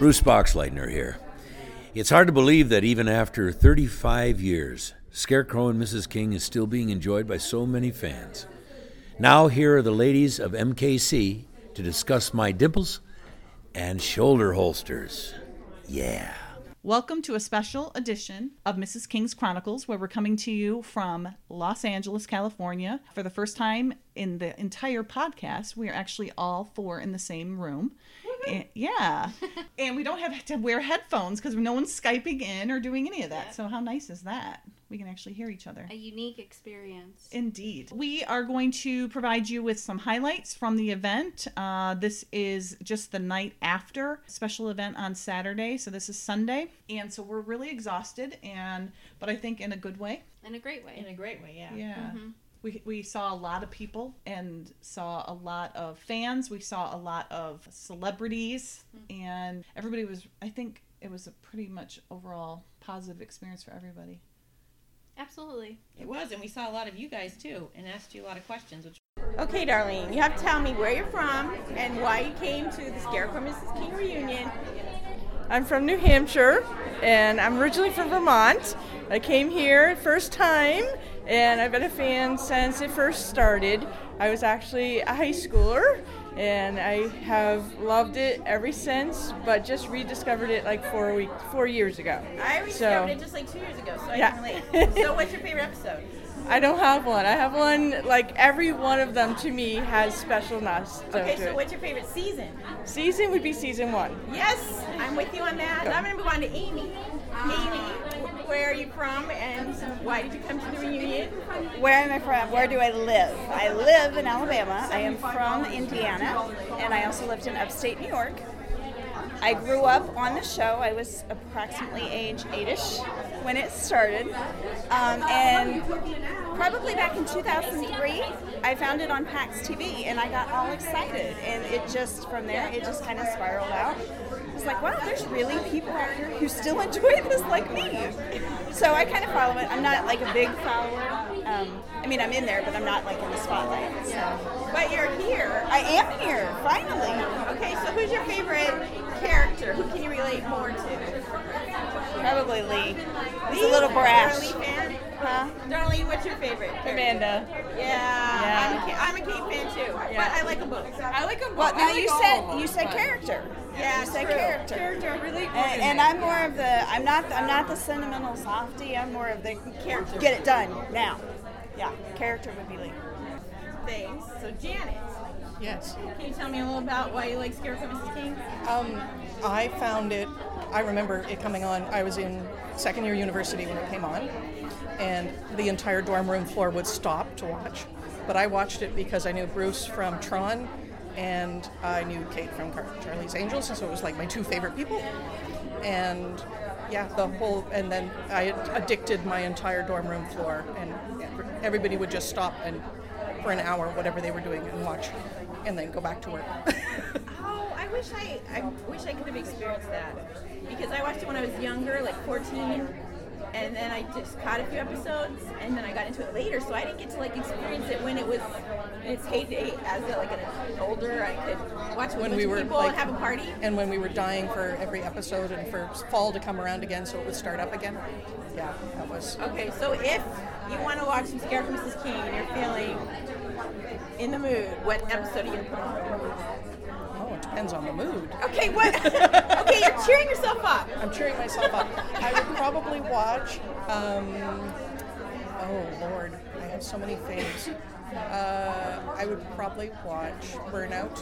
Bruce Boxleitner here. It's hard to believe that even after 35 years, Scarecrow and Mrs. King is still being enjoyed by so many fans. Now, here are the ladies of MKC to discuss my dimples and shoulder holsters. Yeah. Welcome to a special edition of Mrs. King's Chronicles, where we're coming to you from Los Angeles, California. For the first time in the entire podcast, we are actually all four in the same room. And- yeah. and we don't have to wear headphones because no one's Skyping in or doing any of that. Yeah. So, how nice is that? We can actually hear each other. a unique experience. Indeed. We are going to provide you with some highlights from the event. Uh, this is just the night after special event on Saturday, so this is Sunday, and so we're really exhausted, and but I think in a good way. in a great way. in a great way, yeah. Yeah. Mhm. We, we saw a lot of people and saw a lot of fans. We saw a lot of celebrities, mm-hmm. and everybody was, I think it was a pretty much overall positive experience for everybody. Absolutely. It was, and we saw a lot of you guys too, and asked you a lot of questions. Which Okay, Darlene, you have to tell me where you're from and why you came to the Scarecrow Mrs. King reunion. I'm from New Hampshire, and I'm originally from Vermont. I came here first time, and I've been a fan since it first started. I was actually a high schooler, and I have loved it ever since. But just rediscovered it like four week, four years ago. I rediscovered So- it just like two years ago, so I Yeah. can relate. so, what's your favorite episode? I don't have one. I have one like every one of them to me has specialness. Okay, so what's your favorite season? season would be season one. Yes, I'm with you on that. I'm going to move on to Amy. Amy, where are you from and why did you come to the reunion? Where am I from? Where do I live? I live in Alabama. I am from Indiana, and I also lived in upstate New York. I grew up on the show. I was approximately age eight-ish when it started, um, and probably back in 2003, I found it on PAX TV, and I got all excited. And it just from there, it just kind of spiraled out. It's like, wow, there's really people out here who still enjoy this like me. So I kind of follow it. I'm not like a big follower. Um, I mean, I'm in there, but I'm not like in the spotlight. So But you're here. I am here finally. Okay, so who's your favorite character? Who can you relate more to? Probably Lee. He's a little brash. You're Lee fan? Huh? Darlene, what's your favorite? character? Amanda. Yeah, Yeah. I'm, a, Ka- I'm a Kate fan too, but I like them both. I like them Well, now you said you said character. Yeah, you said true. character. Character, really. And, and I'm more of the I'm not I'm not the sentimental softy. I'm more of the Character. Get it done now. Yeah, character would be Lee. Thanks. So Janet, Yes. can you tell me a little about why you like Scarecrow Mrs. King? Um, I found it, I remember it coming on. I was in second year university when it came on, and the entire dorm room floor would stop to watch. But I watched it because I knew Bruce from Tron, and I knew Kate from Charlie's Angels, and so it was like my two favorite people. And yeah, the whole, and then I addicted my entire dorm room floor, and everybody would just stop and for an hour, whatever they were doing, and watch, and then go back to work. I wish I, I wish I could have experienced that because I watched it when I was younger, like 14, and then I just caught a few episodes, and then I got into it later, so I didn't get to like experience it when it was in its heyday as a, like an older. I could watch with when we were people like, and have a party. and when we were dying for every episode and for fall to come around again so it would start up again yeah that was Okay, so if you want to watch some Scarecrow Mrs. King and you're feeling in the mood, what episode are you gonna put on? It depends on the mood Okay, what? okay, you're cheering yourself up. i'm cheering myself up i would probably watch um, oh lord i have so many faves uh, i would probably watch burnout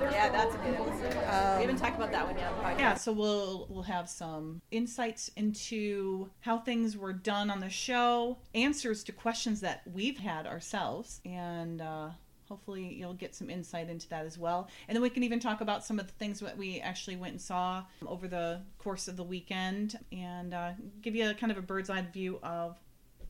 Yeah, that's a good episode. we haven't talked about that one yet on the podcast. Yeah, so we'll we'll have some insights into how things were done on the show, answers to questions that we've had ourselves, and uh, hopefully you'll get some insight into that as well. And then we can even talk about some of the things that we actually went and saw over the course of the weekend, and uh, give you a kind of a bird's eye view of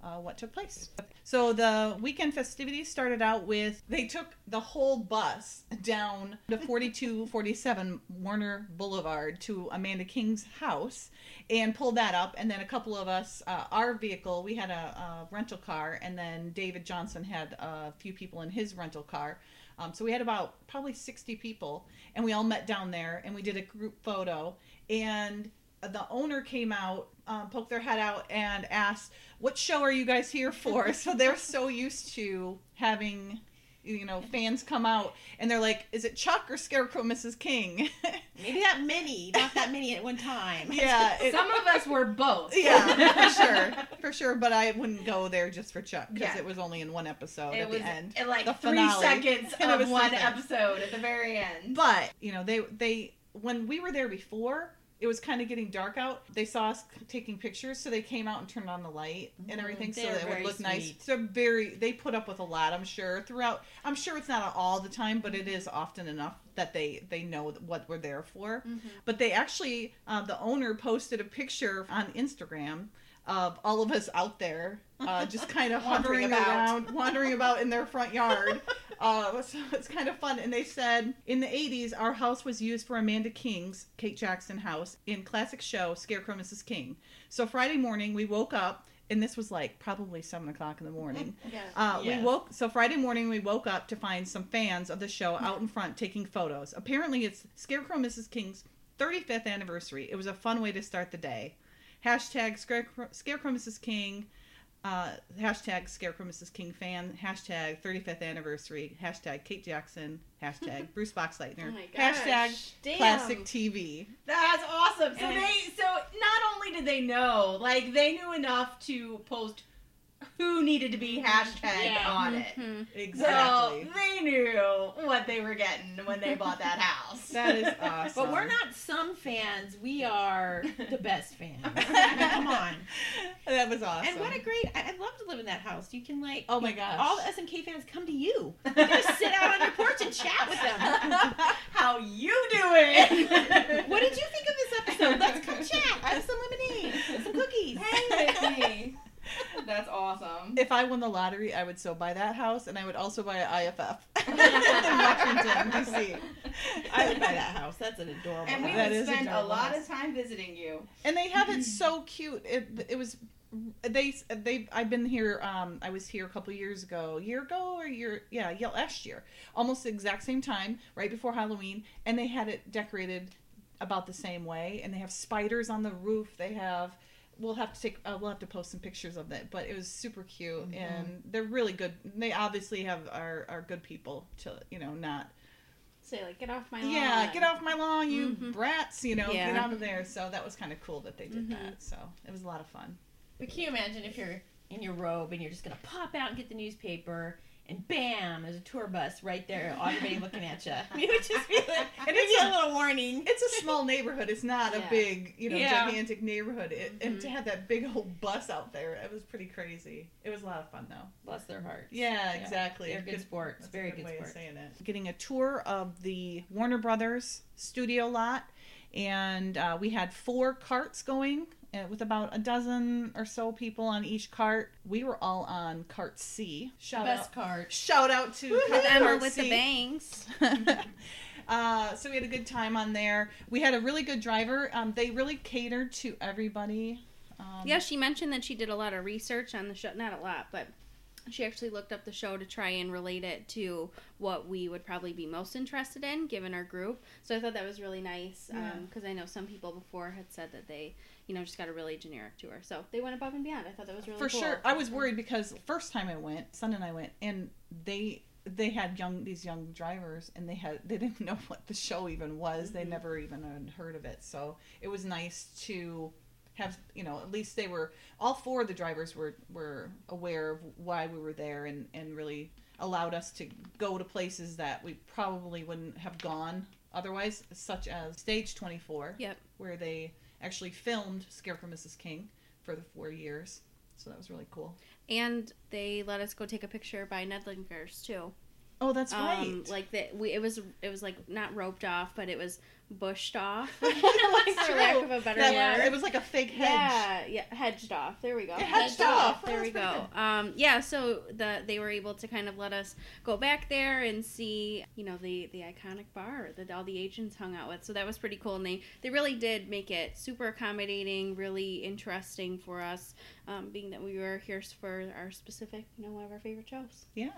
uh, what took place. So the weekend festivities started out with they took the whole bus down to 4247 Warner Boulevard to Amanda King's house and pulled that up. And then a couple of us, uh, our vehicle, we had a, a rental car, and then David Johnson had a few people in his rental car. Um, so we had about probably 60 people, and we all met down there and we did a group photo. And the owner came out, um, poked their head out, and ask, "What show are you guys here for?" so they're so used to having, you know, fans come out, and they're like, "Is it Chuck or Scarecrow, Mrs. King?" Maybe that many, not that many at one time. yeah, it- Some of us were both. yeah, for sure, for sure. But I wouldn't go there just for Chuck because Yeah. it was only in one episode It at was the end, in like the three finale. seconds And it was of one seconds. episode at the very end. But you know, they they when we were there before, it was kind of getting dark out. They saw us taking pictures, so they came out and turned on the light and everything, so that it would look nice. So very, they put up with a lot, I'm sure. Throughout, I'm sure it's not all the time, but it is often enough that they they know what we're there for. But they actually, uh, the owner posted a picture on Instagram of all of us out there, uh, just kind of Wandering hovering around, wandering about in their front yard. Uh, so it's kind of fun. And they said in the 80s, our house was used for Amanda King's Kate Jackson house in classic show Scarecrow Mrs. King. So Friday morning, we woke up, and this was like probably 7 o'clock in the morning. Uh, Yes. We woke so Friday morning we woke up to find some fans of the show out in front taking photos. Apparently, it's Scarecrow Mrs. King's 35th anniversary. It was a fun way to start the day. Hashtag Scarecrow, Scarecrow Mrs. King. Uh, hashtag Scarecrow Mrs. King fan. Hashtag 35th anniversary. Hashtag Kate Jackson. Hashtag Bruce Boxleitner. Oh hashtag damn. classic TV. That's awesome. So And- they so not only did they know, like they knew enough to post who needed to be hashtagged Yeah. on it. Mm-hmm. Exactly. So they knew what they were getting when they bought that house. that is awesome. But we're not some fans. We are the best fans. Come on. That was awesome. And what a great! I, I'd love to live in that house. You can like. Oh my gosh. All the SMK fans come to you. You just sit out on your porch and chat with them. How you doing? What did you think of this episode? Let's come chat. I have some lemonade, and some cookies. Hey, That's awesome. If I won the lottery, I would so buy that house, and I would also buy an IFF in Washington D.C. I would buy that house. That's an adorable. And we house. That would spend a adorable. lot of time visiting you. And they have it so cute. It it was they they I've been here. Um, I was here a couple years ago, year ago or year yeah yeah last year, almost the exact same time, right before Halloween, and they had it decorated about the same way. And they have spiders on the roof. They have. We'll have to take. Uh, we'll have to post some pictures of it, but it was super cute, and they're really good. They obviously have are are good people to you know not Say like, get off my lawn. yeah, get off my lawn, you Mhm. brats, you know, get Yeah. out of there. So that was kind of cool that they did Mhm. that. So it was a lot of fun. But can you imagine if you're in your robe and you're just gonna pop out and get the newspaper and bam, there's a tour bus right there, everybody looking at you. You would just be like, and it's a- a little warning. It's a small neighborhood. It's not Yeah. a big, you know, Yeah. gigantic neighborhood. It, And to have that big old bus out there, it was pretty crazy. It was a lot of fun, though. Bless their hearts. Yeah, exactly. They're good sports. That's Very a good, good way sports. of saying it. Getting a tour of the Warner Brothers studio lot, and uh, we had four carts going with about a dozen or so people on each cart. We were all on cart C. Shout Best out! card. Shout out to Emma cart with C. the bangs. uh, so we had a good time on there. We had a really good driver. Um, they really catered to everybody. Um, Yeah, she mentioned that she did a lot of research on the show. Not a lot, but she actually looked up the show to try and relate it to what we would probably be most interested in, given our group. So I thought that was really nice Yeah. because I know some people before had said that they, you know, just got a really generic tour. So they went above and beyond. I thought that was really for cool. sure. I was worried because first time I went, Son and I went, and they they had young these young drivers, and they had they didn't know what the show even was. They mm-hmm. never even had heard of it. So it was nice to have you know at least they were all four of the drivers were were aware of why we were there and and really allowed us to go to places that we probably wouldn't have gone otherwise such as stage 24 Yep. where they actually filmed Scarecrow Mrs. King for the four years. So that was really cool. And they let us go take a picture by Nedlingers too. Oh, that's right. Um, like that, we it was it was like not roped off, but it was bushed off, like, for lack of a better That- word. It was like a fake hedge. Yeah, yeah, hedged off. There we go. Yeah, hedged off. There we go. Um, yeah, so the they were able to kind of let us go back there and see, you know, the the iconic bar that all the agents hung out with. So that was pretty cool, and they they really did make it super accommodating, really interesting for us, um, being that we were here for our specific, you know, one of our favorite shows. Yeah.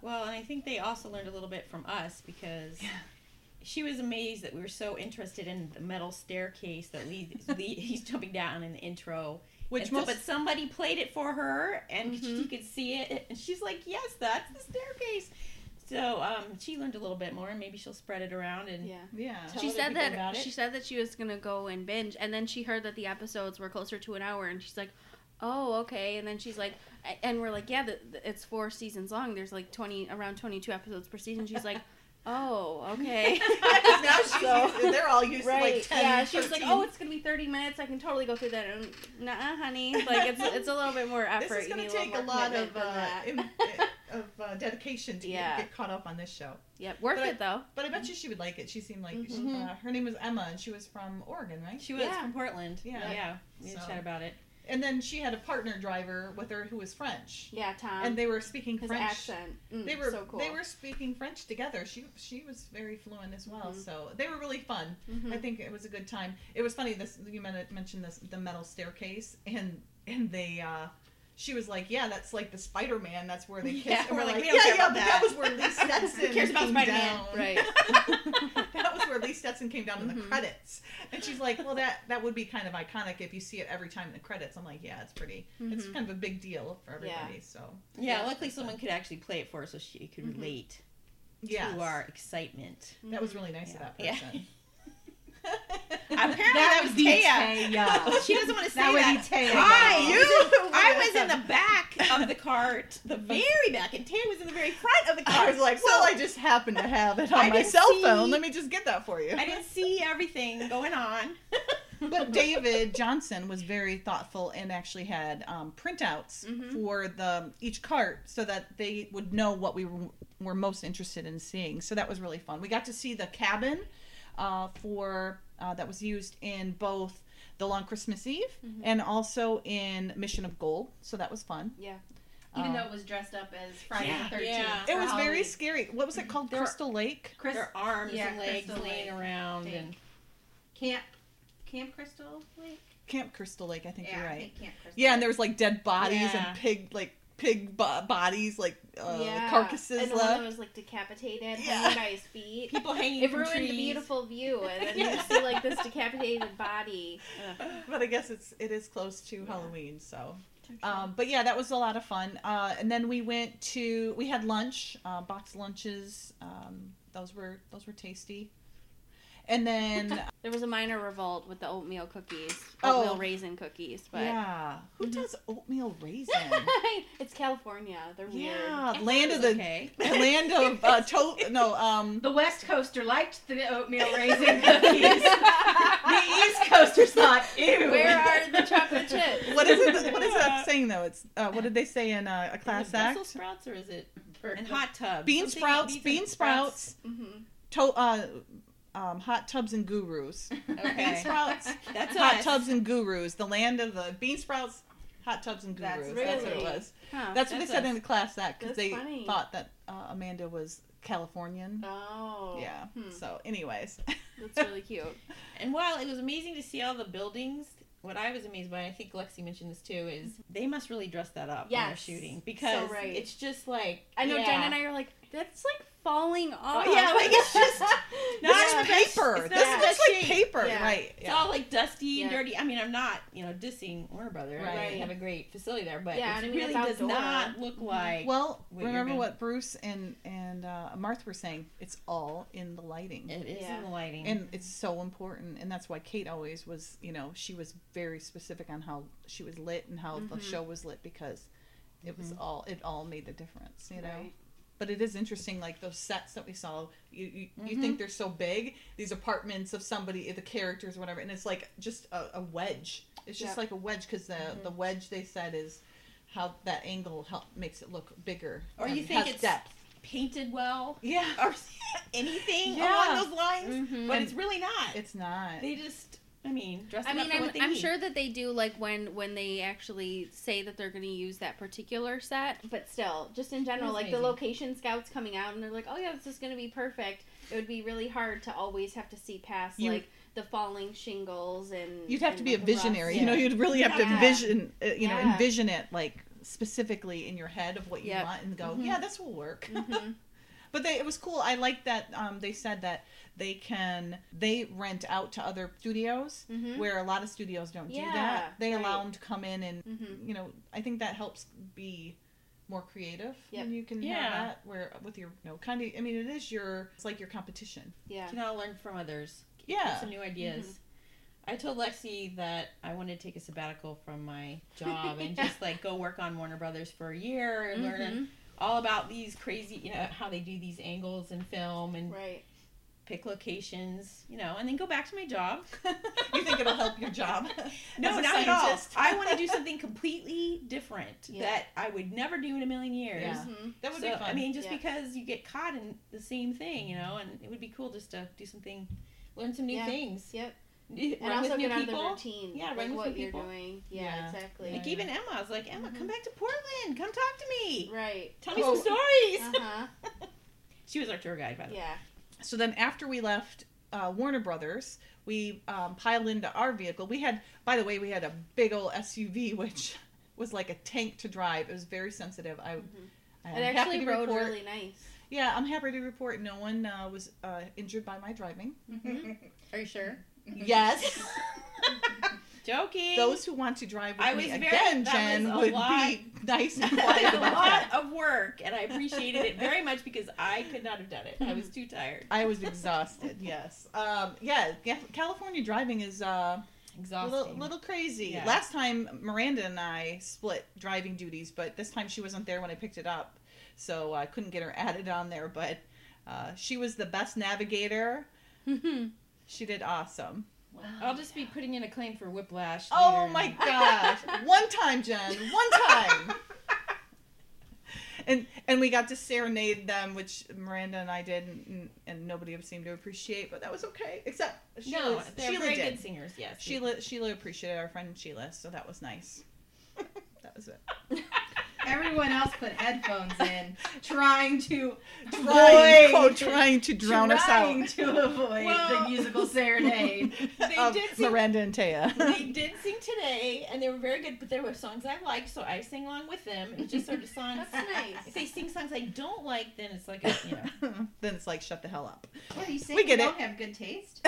Well, and I think they also learned a little bit from us because she was amazed that we were so interested in the metal staircase that leads, lead, he's jumping down in the intro. Which And so- most- but somebody played it for her, and Mhm. she could see it, and she's like, "Yes, that's the staircase." So um, she learned a little bit more, and maybe she'll spread it around. And Yeah. Yeah. She said that about it. she said that she was gonna go and binge, and then she heard that the episodes were closer to an hour, and she's like, "Oh, okay." And then she's like, and we're like, "Yeah, the, the- it's four seasons long. There's like twenty, around twenty-two episodes per season." She's like, "Oh, okay." now she's So- used, they're all used to like 10, yeah, she was like, "Oh, it's gonna be thirty minutes. I can totally go through that." And nah, honey, like it's it's a little bit more effort. This is You going need to take a lot of uh, that. im- of uh, dedication to Yeah. get, get caught up on this show. Yep, worth But I- it though. But I bet you she would like it. She seemed like she- Mhm. uh, her name was Emma, and she was from Oregon, right? she was Yeah. from Portland. Yeah. yeah. We had a So- chat about it. And then she had a partner driver with her who was French, Yeah, Tom. and they were speaking his French. accent. Mm, They were so cool. they were speaking French together. She she was very fluent as well. Mhm. So they were really fun. Mhm. I think it was a good time. It was funny. This you mentioned this the metal staircase, and and they. uh she was like, "Yeah, that's like the Spider Man. That's where they kiss." Yeah, and we're we're like, like, "We don't "Yeah, care yeah, about but that." that was where Lee Stetson cares about came Spider-Man? down." Right. that was where Lee Stetson came down in the Mhm. credits, and she's like, "Well, that that would be kind of iconic if you see it every time in the credits." I'm like, "Yeah, it's pretty. It's Mhm. kind of a big deal for everybody." So Yeah, Yeah. luckily someone could actually play it for us so she could Mhm. relate yeah, to our excitement. that was really nice of that Yeah. person. Apparently that, was would be Taya. Taya. She doesn't want to say That would that. Taya. Hi, You. I was in the back of the cart, the very back, and Taya was in the very front of the cart. I was like, So "Well, I just happened to have it on I my cell see- phone. Let me just get that for you." I didn't see everything going on. but David Johnson was very thoughtful and actually had um, printouts Mhm. for the each cart so that they would know what we were, were most interested in seeing. So that was really fun. We got to see the cabin uh, for uh, that was used in both the Long Christmas Eve and also in Mission of Gold. So that was fun. Yeah. Even Um, though it was dressed up as Friday Yeah. the 13th. Yeah. it for was very scary. What was it called? There- Crystal Lake. Chris, Their arms yeah, and legs Crystal laying Lake, around think. and Camp Camp Crystal Lake. Camp Crystal Lake. I think yeah, you're I right. think Camp Crystal. Yeah, and there was like dead bodies Yeah. and pig like pig bo- bodies like uh, yeah. carcasses and the one was like decapitated, Yeah. hanging by his feet. people hanging It ruined trees. the beautiful view, and then you see like this decapitated body. Ugh. but I guess it's it is close to Halloween, so. Um, but yeah, that was a lot of fun. Uh, and then we went to we had lunch, uh, box lunches. Um, those were those were tasty. And then There was a minor revolt with the oatmeal cookies, Oh. oatmeal raisin cookies, but yeah, who Mhm. does oatmeal raisin? it's California. They're weird. yeah, land of the okay. land of uh, to- no um The West Coaster liked the oatmeal raisin cookies. the East Coasters thought, ew. Where are the chocolate chips? what is it? What is that saying though? It's uh, what did they say in uh, a Is class it Brussels sprouts or is it and hot tubs? Bean Something- sprouts, bean and sprouts, hmm to- uh, um, hot tubs and gurus. Bean sprouts, that's hot us. tubs and gurus. The land of the bean sprouts, hot tubs and gurus. That's That's, what it was. Huh. That's what That's they said in the class act because they funny. thought that uh, Amanda was Californian. oh. yeah. Hmm. So, anyways, That's really cute. And while it was amazing to see all the buildings, what I was amazed by, and I think Lexi mentioned this too, is they must really dress that up when they're shooting because right. it's just like I know yeah. Jen and I are like, that's like falling off. Oh, yeah, like, it's just this not is the paper. it's This not in the looks like paper, Yeah. right? It's all like dusty and dirty. I mean, I'm not, you know, dissing Warner Brother. Right. Right. They have a great facility there, but Yeah, it I mean, really does outdoor. not look like. Well, what remember gonna- what Bruce and and uh, Martha were saying? It's all in the lighting. it is Yeah. in the lighting. and it's so important and that's why kate always was you know she was very specific on how she was lit and how the Mhm. show was lit because it was Mhm. all it all made the difference you know Right. But it is interesting like those sets that we saw you you, you Mhm. think they're so big these apartments of somebody the characters or whatever and it's like just a, a wedge it's just Yep. like a wedge because the Mhm. the wedge they said is how that angle help makes it look bigger Or you think it's depth painted well. yeah Or anything Yeah. along those lines, Mhm. but And it's really not. It's not. they just, I mean, dress I mean, up for I'm, what they I'm need. sure that they do like when when they actually say that they're going to use that particular set, but still, just in general, That's like the location scouts coming out and they're like, "Oh yeah, this is going to be perfect." It would be really hard to always have to see past You- like the falling shingles and You'd have and, to be a like, the rust. visionary. You know, you'd really have to Yeah. envision, uh, you know, envision it like specifically in your head of what you Yep. want and go, Mhm. yeah, this will work. Mhm. But they, it was cool. I like that um, they said that they can they rent out to other studios Mhm. where a lot of studios don't do that. They allow them to come in and Mhm. you know I think that helps be more creative Yep. when you can Yeah. have that where with your you know kind of I mean it is your it's like your competition. Yeah. You know, learn from others. Yeah. Get some new ideas. I told Lexi that I wanted to take a sabbatical from my job and just like go work on Warner Brothers for a year and learn Mhm. All about these crazy, you know, how they do these angles in film and Right. pick locations, you know, and then go back to my job. you think it'll help your job? No, as a not at all. I want to do something completely different Yeah. that I would never do in a million years. Yeah. Mhm. That would So, be fun. I mean, just Yeah. because you get caught in the same thing, you know, and it would be cool just to do something, learn some new Yeah. things. Yep. Run And also with new get out of the people. routine. Yeah, like run with what new you're people. doing. Yeah, Yeah. exactly. Like even Emma, I was like, Emma, come back to Portland. Come talk to me. Right. Tell me Oh. some stories. Uh huh. she was our tour guide, by the way. Yeah. so then after we left uh, Warner Brothers, we um, piled into our vehicle. We had, by the way, we had a big old SUV, which was like a tank to drive. It was very sensitive. I, I am It actually to rode report. really nice. Yeah, I'm happy to report no one uh, was uh, injured by my driving. Are you sure? Yes. Joking. Those who want to drive with I me very- again, Jen, would lot- be nice and quiet a lot that. of work, and I appreciated it very much because I could not have done it. I was too tired. I was exhausted. Yes. Um, yeah. California driving is uh, a Exhausting. little, little crazy. Yeah. Last time Miranda and I split driving duties, but this time she wasn't there when I picked it up, so I couldn't get her added on there. But uh, she was the best navigator. She did awesome. I'll just be putting in a claim for whiplash. Oh later. my gosh! One time, Jen. One time. And and we got to serenade them, which Miranda and I did, and, and nobody seemed to appreciate, but that was okay. Except Sheila, No, they're Sheila very did. good singers. Yes. Sheila Sheila appreciated our friend Sheila, so that was nice. that was it. Everyone else put headphones in, trying to Trying, avoid, quote, trying to drown us out. trying to avoid Well- the musical serenade. They of did sing Miranda and Taya. they did sing today, and they were very good. But there were songs I liked, so I sang along with them. It was just sort of songs. That's nice. If they sing songs I don't like, then it's like a, you know, then it's like shut the hell up. What are you saying? We get you it. don't have good taste?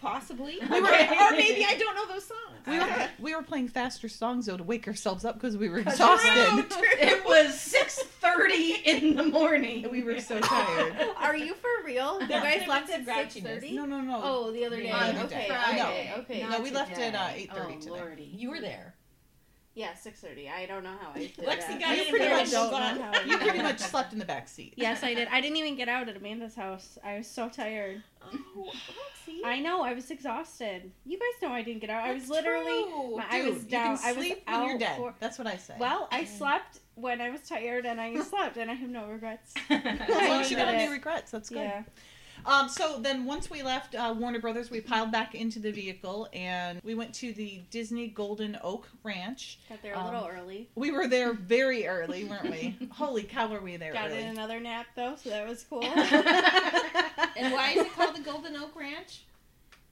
Possibly, We were- or maybe I don't know those songs. We were we were playing faster songs though to wake ourselves up because we were exhausted. it was six thirty in the morning. We were so tired. Are you for real? You That guys left at six thirty. No, no, no. Oh, the other day. The other okay, day. okay, No. okay. No, Not we left at uh, today. eight thirty oh, today. Lordy. You were there. Yeah, six thirty. I don't know how I did Lexi that. got I in pretty really much don't know how You pretty much slept in the back seat. Yes, I did. I didn't even get out at Amanda's house. I was so tired. Oh, Lexi. I know. I was exhausted. You guys know I didn't get out. I was literally. true. my- I Dude, was down. You can I was sleep out when you're dead. for- That's what I say. Well, I mm. slept when I was tired, and I slept, and I have no regrets. as long as you don't have any regrets, that's good. Yeah. Um, so then once we left uh, Warner Brothers, we piled back into the vehicle and we went to the Disney Golden Oak Ranch. Got there a Um, little early. We were there very early, weren't we? Holy cow, were we there Got early? in another nap though, so that was cool. And why is it called the Golden Oak Ranch?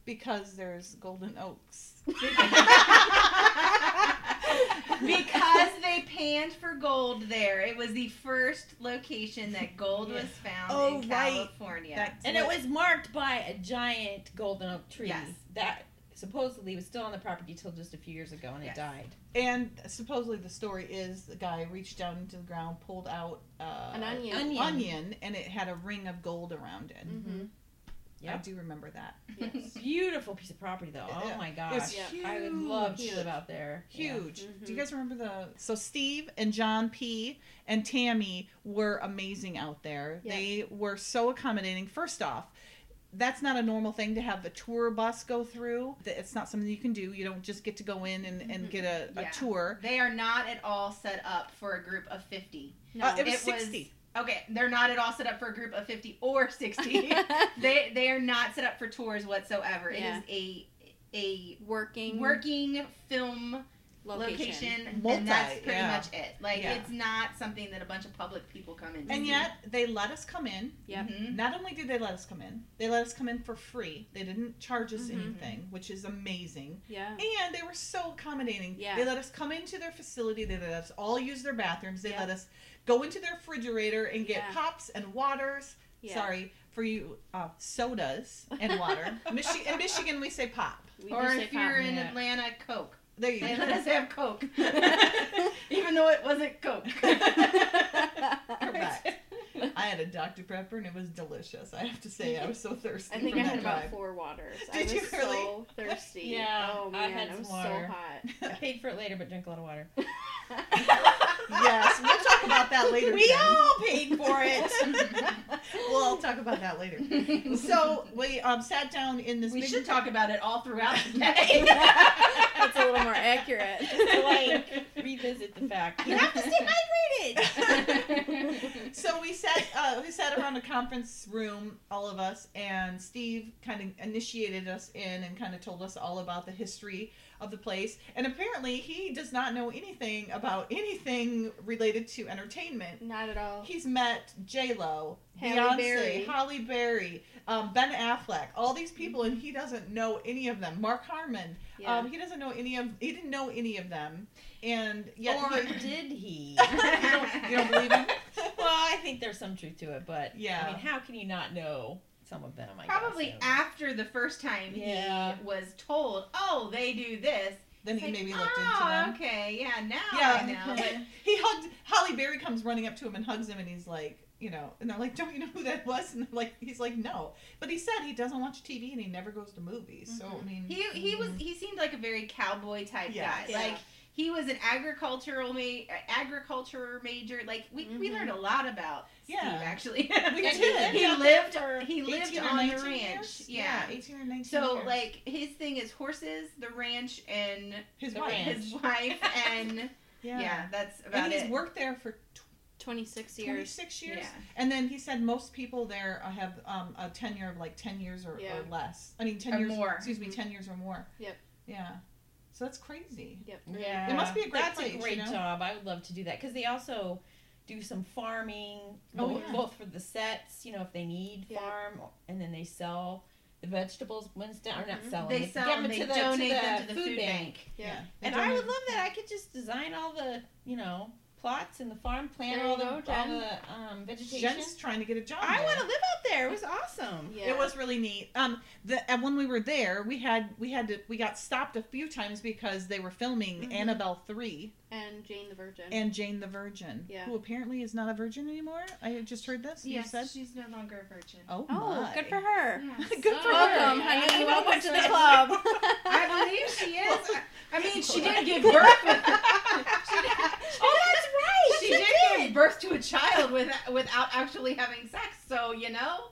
Because there's golden oaks. because they panned for gold there. It was the first location that gold was found Oh, in right. California. That's And it was marked by a giant golden oak tree Yes. that supposedly was still on the property till just a few years ago and Yes. it died. And supposedly the story is the guy reached down into the ground, pulled out uh, An onion. Onion. onion, and it had a ring of gold around it. Mm-hmm. I do remember that. Yes. Beautiful piece of property though. Oh Yeah. my It gosh. was I would love to live out there. Yeah. Huge. Do you guys remember the? So Steve and John P. and Tammy were amazing out there. Yeah. They were so accommodating. First off, that's not a normal thing to have a tour bus go through. It's not something you can do. You don't just get to go in and, and get a, Yeah. a tour. They are not at all set up for a group of 50. No. Uh, it was It was- sixty. Okay, they're not at all set up for a group of 50 or 60. they they are not set up for tours whatsoever. Yeah. It is a a Working working film location. location, Multi, and that's pretty yeah. much it. Like Yeah. it's not something that a bunch of public people come in. And yet they let us come in. Yep. Mhm. Not only did they let us come in, they let us come in for free. They didn't charge us Mhm. anything, which is amazing. Yeah. And they were so accommodating. Yeah. They let us come into their facility. They let us all use their bathrooms. They Yeah. let us go into their refrigerator and get Yeah. pops and waters. Yeah. Sorry for you, uh, sodas and water. Michi- in Michigan, we say pop. We or if you're pop. in Yeah. Atlanta, Coke. There you They go. let us have Coke, even though it wasn't Coke. Correct. I had a Dr. Pepper and it was delicious. I have to say, I was so thirsty. I think from I that had about drive. four waters. I Did was you really? so thirsty. Yeah, Oh I man, had it some was water. so I paid for it later, but drink a lot of water. Yes, we'll talk about that later. We Jen. all paid for it. we'll all talk about that later. So we um, sat down in this. we should talk about it all throughout the day. hot. That's a little more accurate. Just to like revisit the fact. You have to stay hydrated. So we sat. Uh, we sat around a conference room, all of us, and Steve kind of initiated us in and kind of told us all about the history of the place. And apparently, he does not know anything about anything related to entertainment. Not at all. He's met J Lo, Beyonce, Berry. Halle Berry, um, Ben Affleck, all these people, and he doesn't know any of them. Mark Harmon, Yeah. um, he doesn't know any of. He didn't know any of them, and yet or he, did he? you, don't, you don't believe him? I think there's some truth to it, but Yeah. I mean, how can you not know some of them? I Probably guess, after the first time Yeah. he was told, "Oh, they do this." Then he Like, maybe looked oh, into ah, them. Okay, yeah, now Yeah, I know. But he hugged Halle Berry comes running up to him and hugs him, and he's like, you know, and they're like, "Don't you know who that was?" And like, he's like, "No," but he said he doesn't watch TV and he never goes to movies. So mm-hmm. I mean, he he was mm-hmm. he seemed like a very cowboy type Yeah. guy. Yeah. Like he was an agricultural ma- agriculture major. Like we, we Mhm. learned a lot about Yeah. Steve actually. We did. He, Yeah. lived he lived on the ranch. years? Yeah. eighteen or nineteen. So years. like his thing is horses, the ranch, and his wife, ranch. his wife, and yeah. yeah, that's about and he's it. worked there for 26 years. six years. Yeah. And then he said most people there have um, a tenure of like ten years or, Yeah. or less. I mean, ten Or years more. Excuse me, Mhm. ten years or more. Yep. Yeah. So that's crazy. Yep. Yeah, It must be a great That's place, a you great know? job. I would love to do that because they also do some farming, Oh, both, yeah. both for the sets. You know, if they need Yeah. farm, and then they sell the vegetables once down, or not Mhm. selling. They them, sell give them, them they to the, donate to the them to the food, food bank. bank. Yeah. They And I would love that. I could just design all the, you know, plots in the farm, plant There all the go, all Jen. the um, vegetation. Jen's trying to get a job. I want to live out there. It was awesome. Yeah. It was really neat. Um, the and when we were there, we had we had to we got stopped a few times because they were filming Mhm. Annabelle three and Jane the Virgin. and Jane the Virgin, Yeah. who apparently is not a virgin anymore. I just heard this. You Yes, said. she's no longer a virgin. Oh, oh, my. good for her. Good for Welcome, her. honey. I Welcome to the club. I believe she is. I mean, she did give birth. With, she did, Oh, right. she did give birth to a child with, without actually having sex. So you know,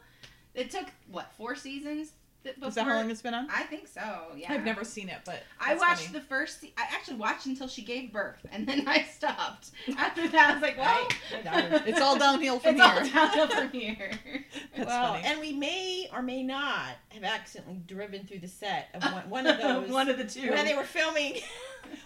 it took what four seasons before. Is that how long it's been on? I think so. Yeah. I've never seen it, but I watched funny. the first. Se- I actually watched until she gave birth, and then I stopped. After that, I was like, "Well, It's all downhill from it's all here. downhill from here." That's well, funny. and we may or may not have accidentally driven through the set of one, one of those One of the two. when they were filming.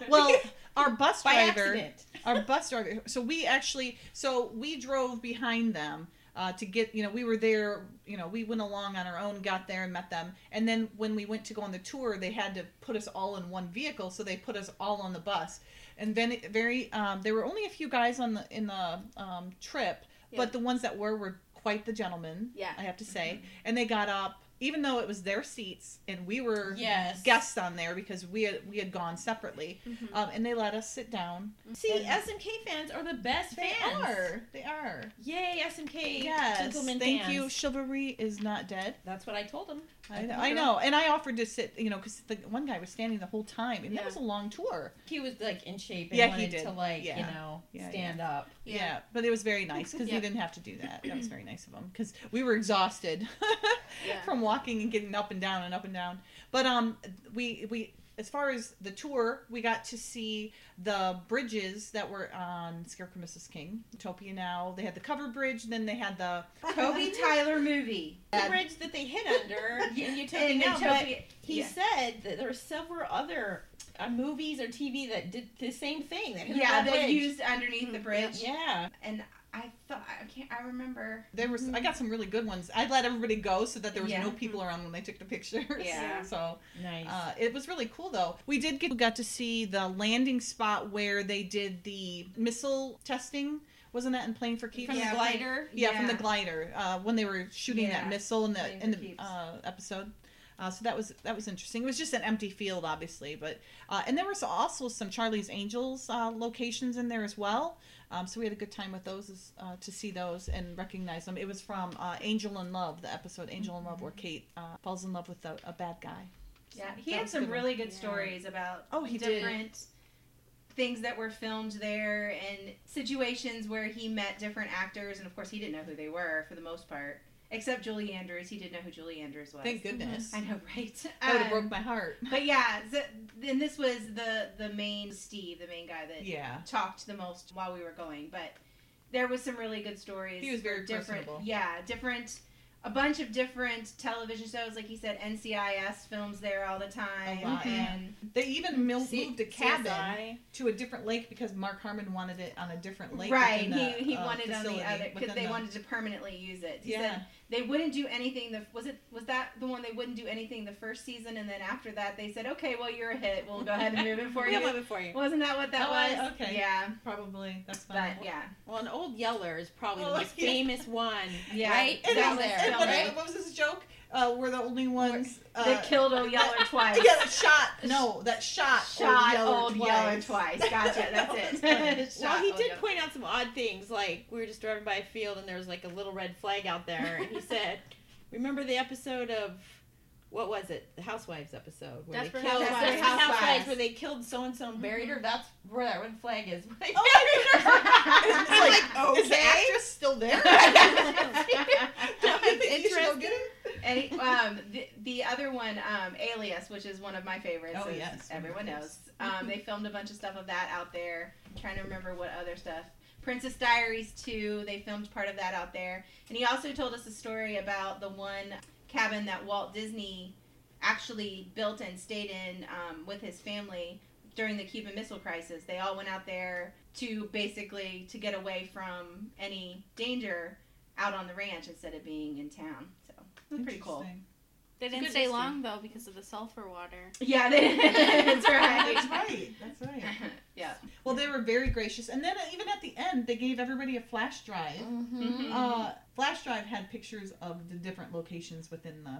well, our bus driver. our bus driver. So we actually, so we drove behind them uh, to get, you know, we were there, you know, we went along on our own, got there and met them. And then when we went to go on the tour, they had to put us all in one vehicle, so they put us all on the bus. And then it very, um, there were only a few guys on the in the um, trip, Yeah. but the ones that were were quite the gentlemen. Yeah. I have to say. And they got up, even though it was their seats, and we were Yes. guests on there because we had we had gone separately, Mhm. um, and they let us sit down. See, And- SMK fans are the best fans. They fans. are. They are. Yay, SMK. Yes. Thank fans. you. Chivalry is not dead. That's what I told them. I know. I know. And I offered to sit, you know, because the one guy was standing the whole time, and Yeah. that was a long tour. He was like in shape and Yeah, he wanted did. to like, Yeah. you know, Yeah, stand up. Yeah. but it was very nice because he didn't have to do that. That was very nice of him because we were exhausted Yeah. from walking and getting up and down and up and down. But um, we we as far as the tour, we got to see the bridges that were on Scarecrow Mrs. King, Utopia Now. They had the covered bridge, then they had the Toby Tyler movie. The bridge that they hid under in Utopia In now, but he yeah. said that there were several other uh, movies or TV that did the same thing. That Yeah, they bridge. used underneath the bridge. Yeah. And I thought I can't. I remember. There was I got some really good ones. I let everybody go so that there was Yeah. no people around when they took the pictures. Yeah. So Nice. uh, it was really cool though. We did get got to see the landing spot where they did the missile testing. Wasn't that in Plane for Keeps? From Yeah, the glider. Yeah, from the glider uh, when they were shooting Yeah. that missile in the Plane in the uh, episode. Uh, so that was that was interesting. It was just an empty field, obviously, but uh, and there was also some Charlie's Angels uh, locations in there as well. Um, so we had a good time with those uh, to see those and recognize them. It was from uh, Angel in Love, the episode Angel in Love, where Kate uh, falls in love with a, a bad guy. Yeah, he had some good one. really good Yeah. stories about Oh, he did. different things that were filmed there and situations where he met different actors, and of course he didn't know who they were for the most part, except Julie Andrews. He didn't know who Julie Andrews was. Thank goodness. I know, right? That would have Um, broke my heart. But yeah, so, and this was the the main Steve, the main guy that Yeah. talked the most while we were going. But there was some really good stories. He was very different. personable. Yeah, different. A bunch of different television shows, like he said, NCIS films there all the time, A lot, yeah. and They even mil- C- moved a cabin CSI. to a different lake because Mark Harmon wanted it on a different lake. right, the, he he uh, wanted on the other because they the- wanted to permanently use it. He Yeah. said they wouldn't do anything. The was it was that the one they wouldn't do anything the first season, and then after that they said, okay, well you're a hit, we'll go ahead and move it for We'll you. move it for you. Wasn't that what that Oh, was? Okay. Yeah, Probably that's fine. but yeah. Well, an old Yeller is probably Oh, the most yeah. famous one. Yeah. Right? And Down then- there. and what, right? what was this joke? Uh, we're the only ones uh, They killed old Yeller twice. Yeah, that shot. No, that shot. Shot Yeller old twice. Yeller twice. Gotcha. That's it. Well, he did point out some odd things, like we were just driving by a field and there was like a little red flag out there, and he said, "Remember the episode of what was it? The Housewives episode where Desperate they killed Housewives. Desperate Housewives. Housewives, where they killed so and so and buried her. That's where that red flag is." It's I'm like, like, is the okay. actress still there? That was You should go get interesting. He- um, the, the other one, um, Alias, which is one of my favorites. Oh, yes. Everyone knows. Um, they filmed a bunch of stuff of that out there. I'm trying to remember what other stuff. Princess Diaries 2, they filmed part of that out there. And he also told us a story about the one cabin that Walt Disney actually built and stayed in um, with his family during the Cuban Missile Crisis. They all went out there to basically to get away from any danger out on the ranch instead of being in town. So it was pretty cool. They It's didn't stay history. long though because of the sulfur water. Yeah, they, that's right. That's right. That's right. yeah. Well, they were very gracious, and then even at the end, they gave everybody a flash drive. Mhm. Uh, flash drive had pictures of the different locations within the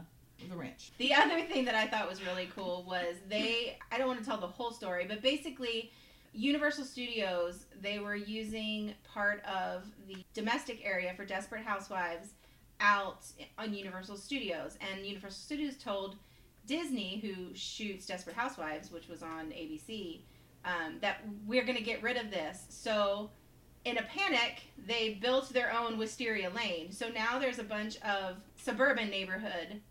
the ranch. The other thing that I thought was really cool was they, I don't want to tell the whole story, but basically, Universal Studios, they were using part of the domestic area for Desperate Housewives out on Universal Studios. And Universal Studios told Disney, who shoots Desperate Housewives, which was on ABC, um, that we're going to get rid of this. So, in a panic, they built their own Wisteria Lane. So now there's a bunch of suburban neighborhood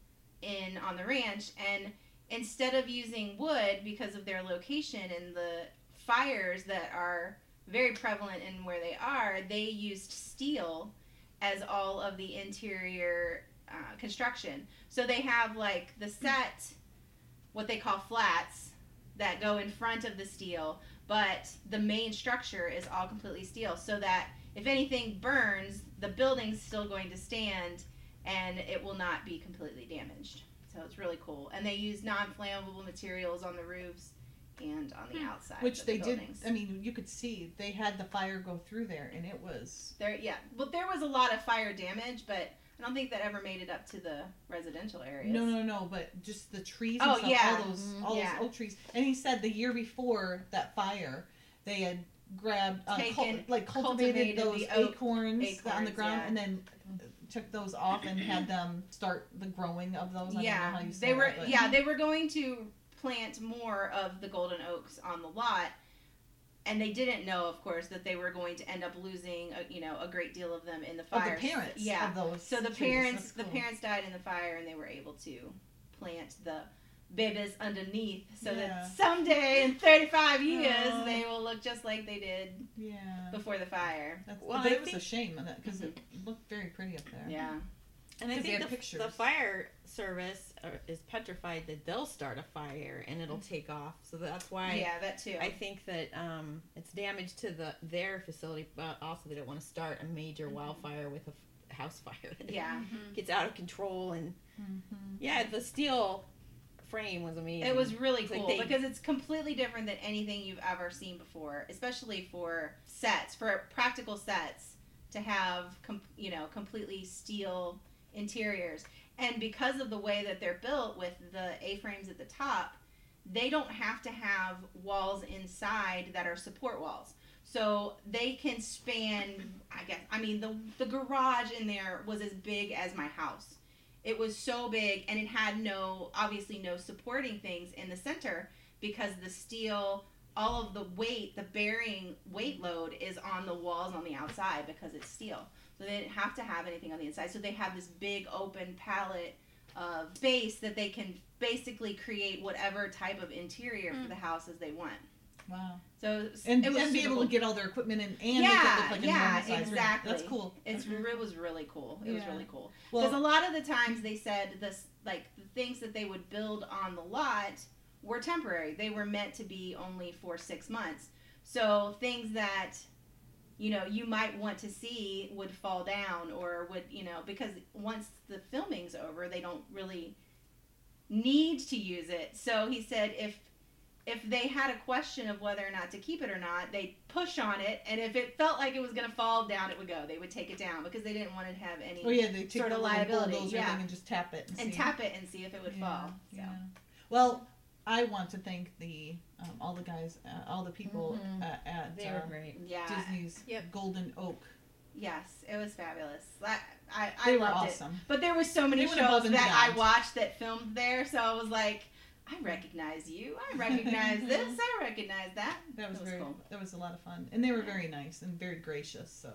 in on the ranch, and instead of using wood because of their location and the fires that are very prevalent in where they are, they used steel as all of the interior uh, construction. So they have like the set, what they call flats, that go in front of the steel, but the main structure is all completely steel, so that if anything burns, the building's still going to stand and it will not be completely damaged. So it's really cool. And they use non-flammable materials on the roofs and on the outside. Which of they the did. buildings. I mean, you could see they had the fire go through there, and it was. There, yeah. Well, there was a lot of fire damage, but I don't think that ever made it up to the residential areas. No, no, no. But just the trees. And Oh, stuff, yeah. All those, Mhm. all Yeah. those oak trees. And he said the year before that fire, they had grabbed, uh, cul- Taken- like cultivated, cultivated those the oak- acorns, on the ground, yeah. and then took those off and had them start the growing of those. I don't know yeah, how you say they were. that, Yeah, they were going to plant more of the golden oaks on the lot, and they didn't know, of course, that they were going to end up losing, a, you know, a great deal of them in the Of the fire. parents. Yeah. Of those So the trees. parents, That's the parents died in the fire, and they were able to plant the babies underneath so Yeah. that someday in 35 years Aw. they will look just like they did Yeah. before the fire. That's, Well, it was a shame uh, because it mm-hmm. looked very pretty up there. Yeah. And I think the, the fire service uh, is petrified that they'll start a fire and it'll take off. So that's why yeah, that too. I think that um, it's damage to the their facility, but also they don't want to start a major wildfire with a f- house fire. that yeah. gets out of control and yeah, the steel frame was amazing. It was really It's like cool they- because it's completely different than anything you've ever seen before, especially for sets, for practical sets to have, com- you know, completely steel interiors. And because of the way that they're built with the A-frames at the top, they don't have to have walls inside that are support walls. So they can span, I guess, I mean, the, the garage in there was as big as my house. It was so big and it had no, obviously, no supporting things in the center because the steel, all of the weight, the bearing weight load is on the walls on the outside because it's steel. So they didn't have to have anything on the inside. So they have this big open palette of space that they can basically create whatever type of interior for mm. the house as they want. Wow. So And, it was and be able to get all their equipment in and make it yeah, look like a yeah, normal size room. exactly. That's cool. It's mm-hmm. it was really cool. It was really cool because Well, a lot of the times they said this like the things that they would build on the lot were temporary. They were meant to be only for six months. So things that you know you might want to see would fall down or would you know because once the filming's over they don't really need to use it. So he said if if they had a question of whether or not to keep it or not, they'd push on it, and if it felt like it was going to fall down, it would go. They would take it down because they didn't want to have any oh yeah, they sort the of liability, yeah. and just tap it and, and see. tap it and see if it would Yeah, fall. So. yeah. Well, I want to thank the um, all the guys, uh, all the people Mm-hmm. Mhm. uh, at they uh, were great. Yeah. Disney's Yep. Golden Oak. Yes, it was fabulous. I I, I They were loved it. awesome. But there were so many shows above and that I watched that filmed there, so I was like, I recognize you. I recognize this. I recognize that. That was, That was very cool. that was a lot of fun, and they were very nice and very gracious. So,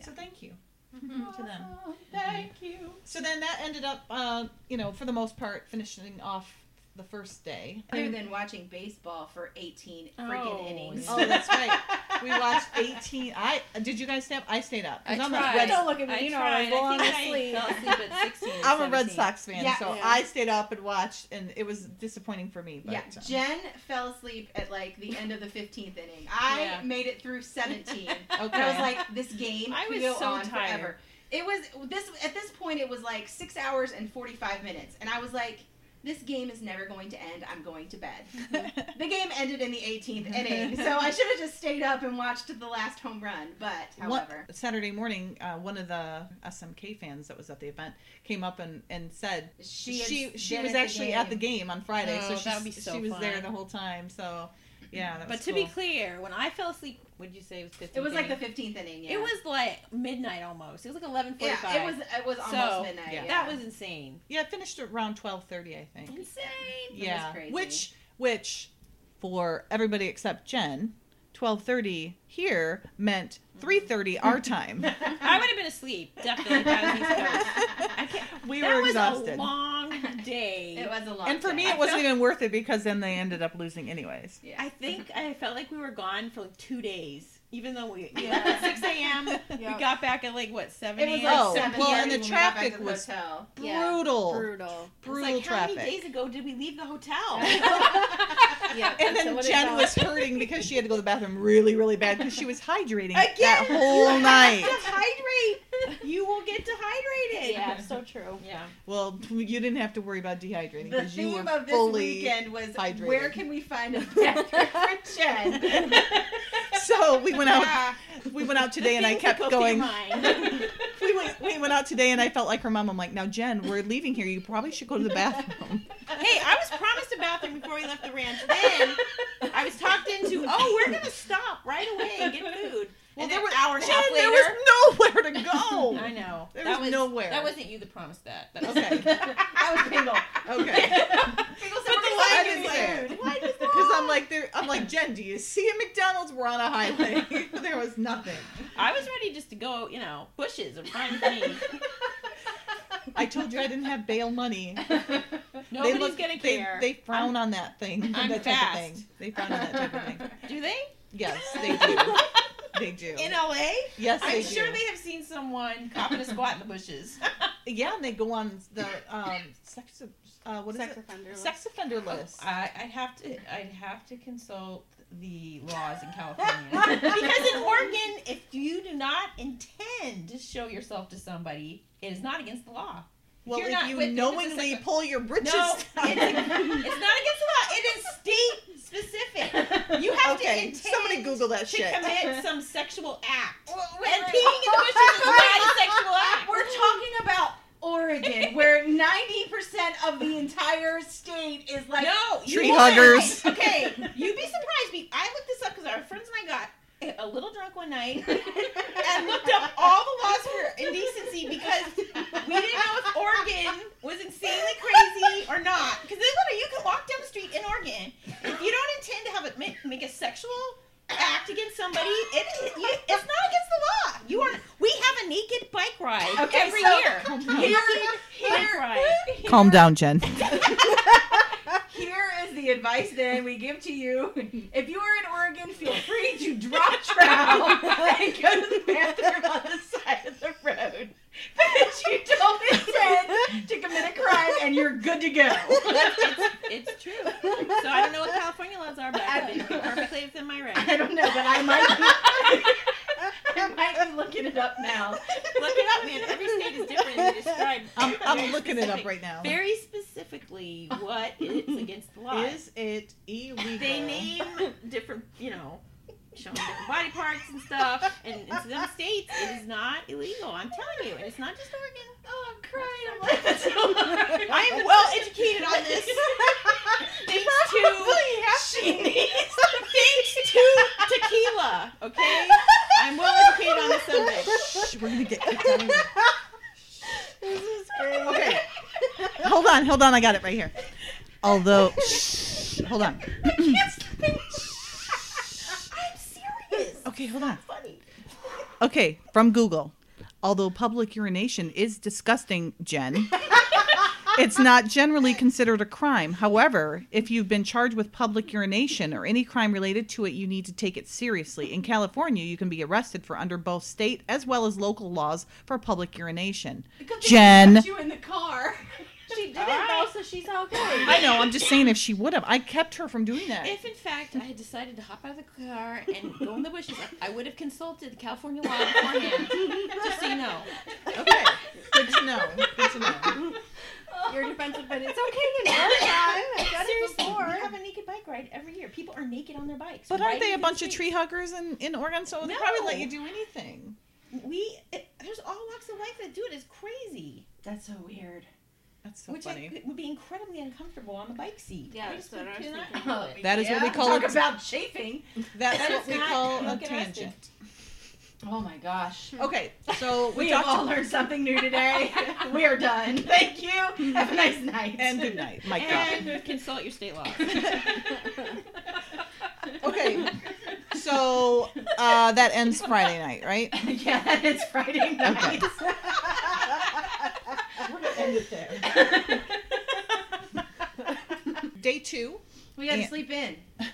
so thank you to them. Awesome. Thank you. So then that ended up, uh, you know, for the most part, finishing off the first day. Other than watching baseball for 18 freaking Oh, innings. Oh, that's right. We watched 18. I did you guys stay up? I stayed up I I'm tried. Red, Don't look at me. I you know tried. I'm going I to think sleep. I fell asleep at 16 I'm a Red Sox fan, Yeah. so Yeah. I stayed up and watched, and it was disappointing for me. But, Yeah, um, Jen fell asleep at like the end of the 15th inning. I Yeah. made it through 17. okay. I was like, this game I could was go so on tired. forever. It was this at this point. It was like six hours and 45 minutes, and I was like, this game is never going to end. I'm going to bed. the game ended in the 18th inning, so I should have just stayed up and watched the last home run. But however, Saturday morning, uh, one of the SMK fans that was at the event came up and, and said she she she was at the actually at the game. on Friday, Oh, so she that would be so she was there the whole time. So yeah, that But was to be clear, when I fell asleep, what did you say it was 15? It was like the 15th inning. Yeah. It was like midnight almost. It was like 11:45. Yeah, it was. It was almost So, midnight. yeah. Yeah. That was insane. yeah, it finished around twelve thirty, I think. Insane. was yeah, crazy. which which for everybody except Jen, twelve thirty here meant three thirty our time. I would have been asleep definitely if I was East Coast. We that were was exhausted. a long day. It was a long. Day. And for day. me, it wasn't even worth it because then they ended up losing anyways. Yeah. I think I felt like we were gone for like two days. Even though we we left at 6 a.m., we got back at like what 7 It was a.m. like Oh, seven well, and the when we traffic to the was hotel. Yeah. Brutal, Brutal. Brutal like, traffic. How many days ago did we leave the hotel? Yeah. and then what Jen was hurting because she had to go to the bathroom really, really bad because she was hydrating Again, that whole night. to hydrate. You will get dehydrated. Yeah, so true. Yeah. Well, you didn't have to worry about dehydrating The because you theme were of this fully. weekend was hydrated. where can we find a bathroom for Jen? So we went out. We went out today, and I kept that going. We went, we went out today, and I felt like her mom. I'm like, now Jen, we're leaving here. You probably should go to the bathroom. hey, I was promised a bathroom before we left the ranch. Then I was talked into, oh, we're gonna stop right away and get food. Well, and there was hour and half there was nowhere to go. I know. There that was nowhere. That wasn't you that promised that. that was Okay. I was Pingle. Okay. Pingle said, But the line is you there. food." Because I'm like, there. I'm like, Jen, do you see a McDonald's? We're on a highway. there was nothing. I was ready just to go, you know, bushes and find me. I told you I didn't have bail money. Nobody's look- gonna they- care. They, frown on that thing. I'm that type fast. of thing. They frown on that type of thing. Do they? Yes, they do. they do. In LA? Yes, I'm they sure do. they have seen someone copping a squat in the bushes. Yeah, and they go on the um, sex. Uh, what is Sex it? offender list. Sex offender list. I, I'd have to. I'd have to consult the laws in California because in Oregon, if you do not intend to show yourself to somebody, it is not against the law. well, you're if not you with- if it's a knowingly sex- pull your britches No, it's, down. it's not against the law. It is state specific. You have to okay, intend somebody Google that to shit. commit some sexual act. wait, and wait. peeing in the bushes is not a sexual act. We're talking about Oregon, where 90% of the entire state is like no, Tree huggers. Okay, you'd be surprised. Me, I looked this up because our friends and I got a little drunk one night and looked up all the laws for indecency because we didn't know if Oregon was insanely crazy or not. Because literally, you can walk down the street in Oregon if you don't intend to have it make, make a sexual act against somebody. It, it, you, it's not against the law. You are. We have a naked bike ride Okay, every so year. here, Bike here, ride. Calm down, Jen. here is the advice then we give to you. If you are in Oregon, feel free to drop trow and go to the bathroom on the side of the road. Because you don't intend to commit a crime and you're good to go. It's true. So I don't know what California laws are, but I think it's perfectly within my right. I don't know, but I might be, I might be looking it up now. Look it up, man. Every state is different. They describe. I'm, I'm very looking it up right now. Very specifically, what is against the law? Is it illegal? they name different, you know, showing different body parts and stuff. And in some states, it is not illegal. I'm telling you, and it's not just Oregon. Oh, I'm crying. I'm like, that's so hard. I am well educated on this. Thanks to She needs thanks to tequila. Okay, I'm well educated on this subject. Shh, we're gonna get kicked out of here. This is great. Okay. Hold on, hold on. I got it right here. Although, shh, hold on. Okay, hold on. Funny. Okay, from Google. Although public urination is disgusting, Jen, it's not generally considered a crime. However, if you've been charged with public urination or any crime related to it, you need to take it seriously. In California, you can be arrested for under both state as well as local laws for public urination. Jen. you in the car. She didn't though, so she's all good. I know, I'm just saying if she would have, I kept her from doing that. If in fact I had decided to hop out of the car and go in the bushes, I would have consulted the California law beforehand. just so you know. Okay, good to know. Good to know. You're defensive, but it's okay. You know. I've done it before. we have a naked bike ride every year. People are naked on their bikes. But aren't they a bunch the of tree huggers in, in Oregon? So they probably let you do anything. We it, there's all walks of life that do it. It's crazy. That's so weird. That's so Which funny. I, would be incredibly uncomfortable on the bike seat. Yeah, I that's just what I was cannot thinking. handle it. That is what we call Talk it. about chafing. That's That what is we call a tangent. Oh my gosh. Okay, so we, We have all learned something new today. we are done. Thank you. Have a nice night. and good night, Mike. drop. And consult your state law. Okay, so uh, that ends Friday night, right? yeah, it's Friday night. We're gonna end it there. Day two. we had to sleep in.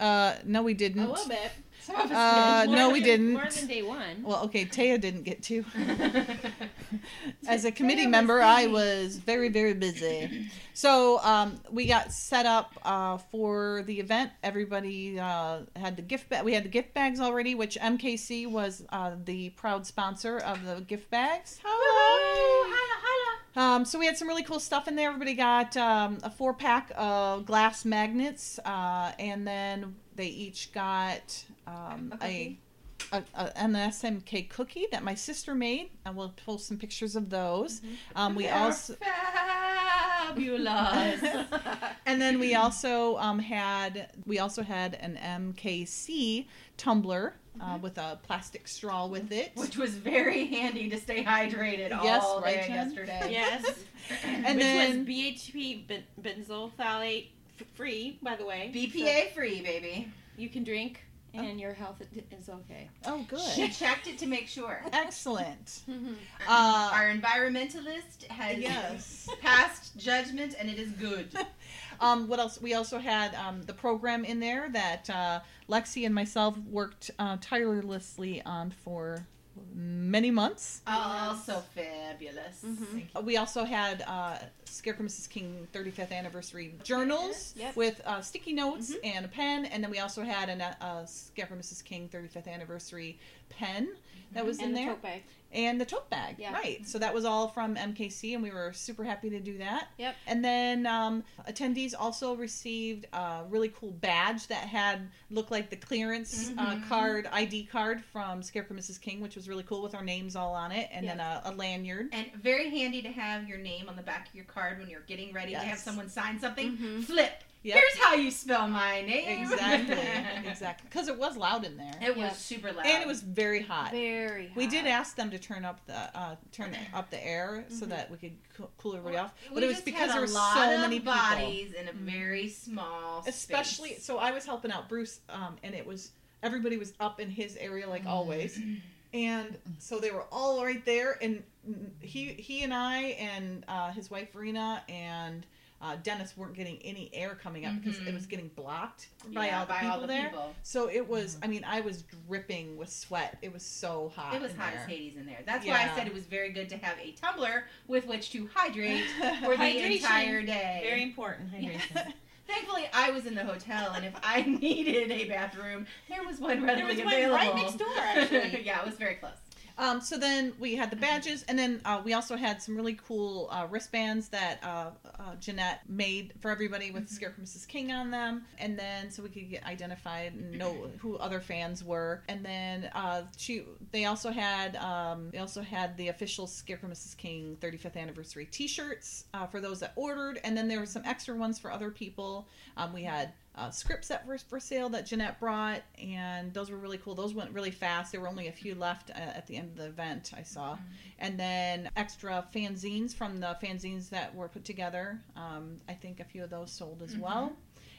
Uh, no, we didn't. A little bit. Some of us Uh, did. no, More we than- didn't. More than day one. Well, okay, Taya didn't get to. As a committee member, I was very, very busy. So um, we got set up uh, for the event. Everybody uh, had the gift bag. We had the gift bags already, which MKC was uh, the proud sponsor of the gift bags. Um, so we had some really cool stuff in there. Everybody got um, a four pack of glass magnets, uh, and then they each got um, a, a, a an SMK cookie that my sister made. I will post some pictures of those. Um, we also fabulous. and then we also um, had we also had an MKC tumbler uh, with a plastic straw with it. Which was very handy to stay hydrated Yes, all right, day Jen? yesterday. Yes. and Which then was BHP ben- benzoyl phthalate f- free, by the way. BPA free, baby. You can drink And your health is okay. Oh, good. She checked it to make sure. Excellent. Mhm. Uh, Our environmentalist has yes. passed judgment, and it is good. Um, what else? We also had um, the program in there that uh, Lexi and myself worked uh, tirelessly on for many months. Oh, so fabulous. Mhm. We also had uh, Scarecrow Mrs. King 35th anniversary journals Yep. with uh, sticky notes and a pen, and then we also had an, uh, a Scarecrow Mrs. King 35th anniversary pen that was in the there, tote bag. and the tote bag. Yeah. Right. So that was all from MKC, and we were super happy to do that. Yep. And then um, attendees also received a really cool badge that had looked like the clearance uh, card, ID card from Scarecrow Mrs. King, which was really cool with our names all on it, and then a, a lanyard. And very handy to have your name on the back of your card when you're getting ready to have someone sign something. Mhm. Flip. Yep. Here's how you spell my name. Exactly, exactly. Because it was loud in there, It was super loud. and it was very hot. Very. Hot. We did ask them to turn up the uh, turn up the air so that we could coo- cool everybody off, We but it was because there were so of many people. bodies in a very small especially space. so i was helping out bruce um, and it was everybody was up in his area like always and so they were all right there and he he and i and uh, his wife Rena and uh, Dennis weren't getting any air coming up because it was getting blocked by Yeah, all the by people all the there. people. So it was. I mean, I was dripping with sweat. It was so hot. It was hot there. as Hades in there. That's why I said it was very good to have a tumbler with which to hydrate for the entire day. Very important hydration. Thankfully, I was in the hotel, and if I needed a bathroom, there was one readily there was one available. right next door, actually. yeah, it was very close. Um, so then we had the badges, and then uh, we also had some really cool uh, wristbands that uh, uh, Jeanette made for everybody with Scarecrow Mrs. King on them, and then so we could get identified and know who other fans were. And then uh, she, they also had, um, they also had the official Scarecrow Mrs. King 35th anniversary T-shirts uh, for those that ordered, and then there were some extra ones for other people. Um, we had uh, scripts that were for sale that Jeanette brought, and those were really cool. Those went really fast. There were only a few left uh, at the end of the event, I saw. And then extra fanzines from the fanzines that were put together. Um, I think a few of those sold as well.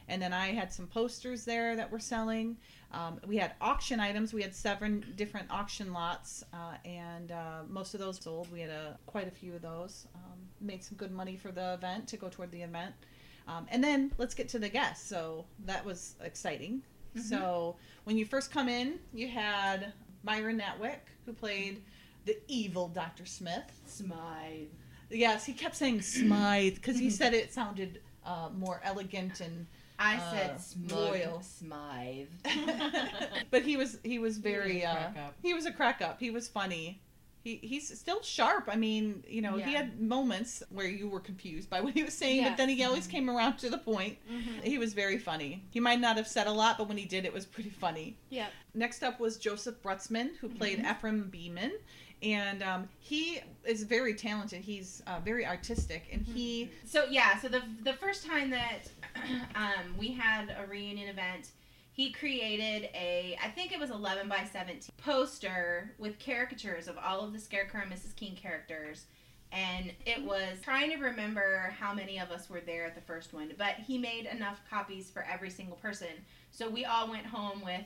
And then I had some posters there that were selling. Um, we had auction items. We had seven different auction lots, uh, and uh, most of those sold. We had a, quite a few of those. Um, made some good money for the event to go toward the event. Um, and then let's get to the guests. So that was exciting. So when you first come in, you had Myron Natwick, who played the evil Dr. Smith. Smythe. Yes, he kept saying Smythe because he said it sounded uh, more elegant and. I Uh, said smug, loyal. Smythe. but he was he was very was uh, he was a crack up. He was funny. He, he's still sharp. I mean, you know, he had moments where you were confused by what he was saying, but then he always came around to the point. He was very funny. He might not have said a lot, but when he did, it was pretty funny. Yep. Next up was Joseph Brutsman, who played Mm-hmm. Ephraim Beeman. And um, he is very talented. He's uh, very artistic, and he So yeah, so the the first time that um, we had a reunion event, he created a I think it was eleven by seventeen poster with caricatures of all of the Scarecrow and Mrs. King characters. And it was trying to remember how many of us were there at the first one, but he made enough copies for every single person. So we all went home with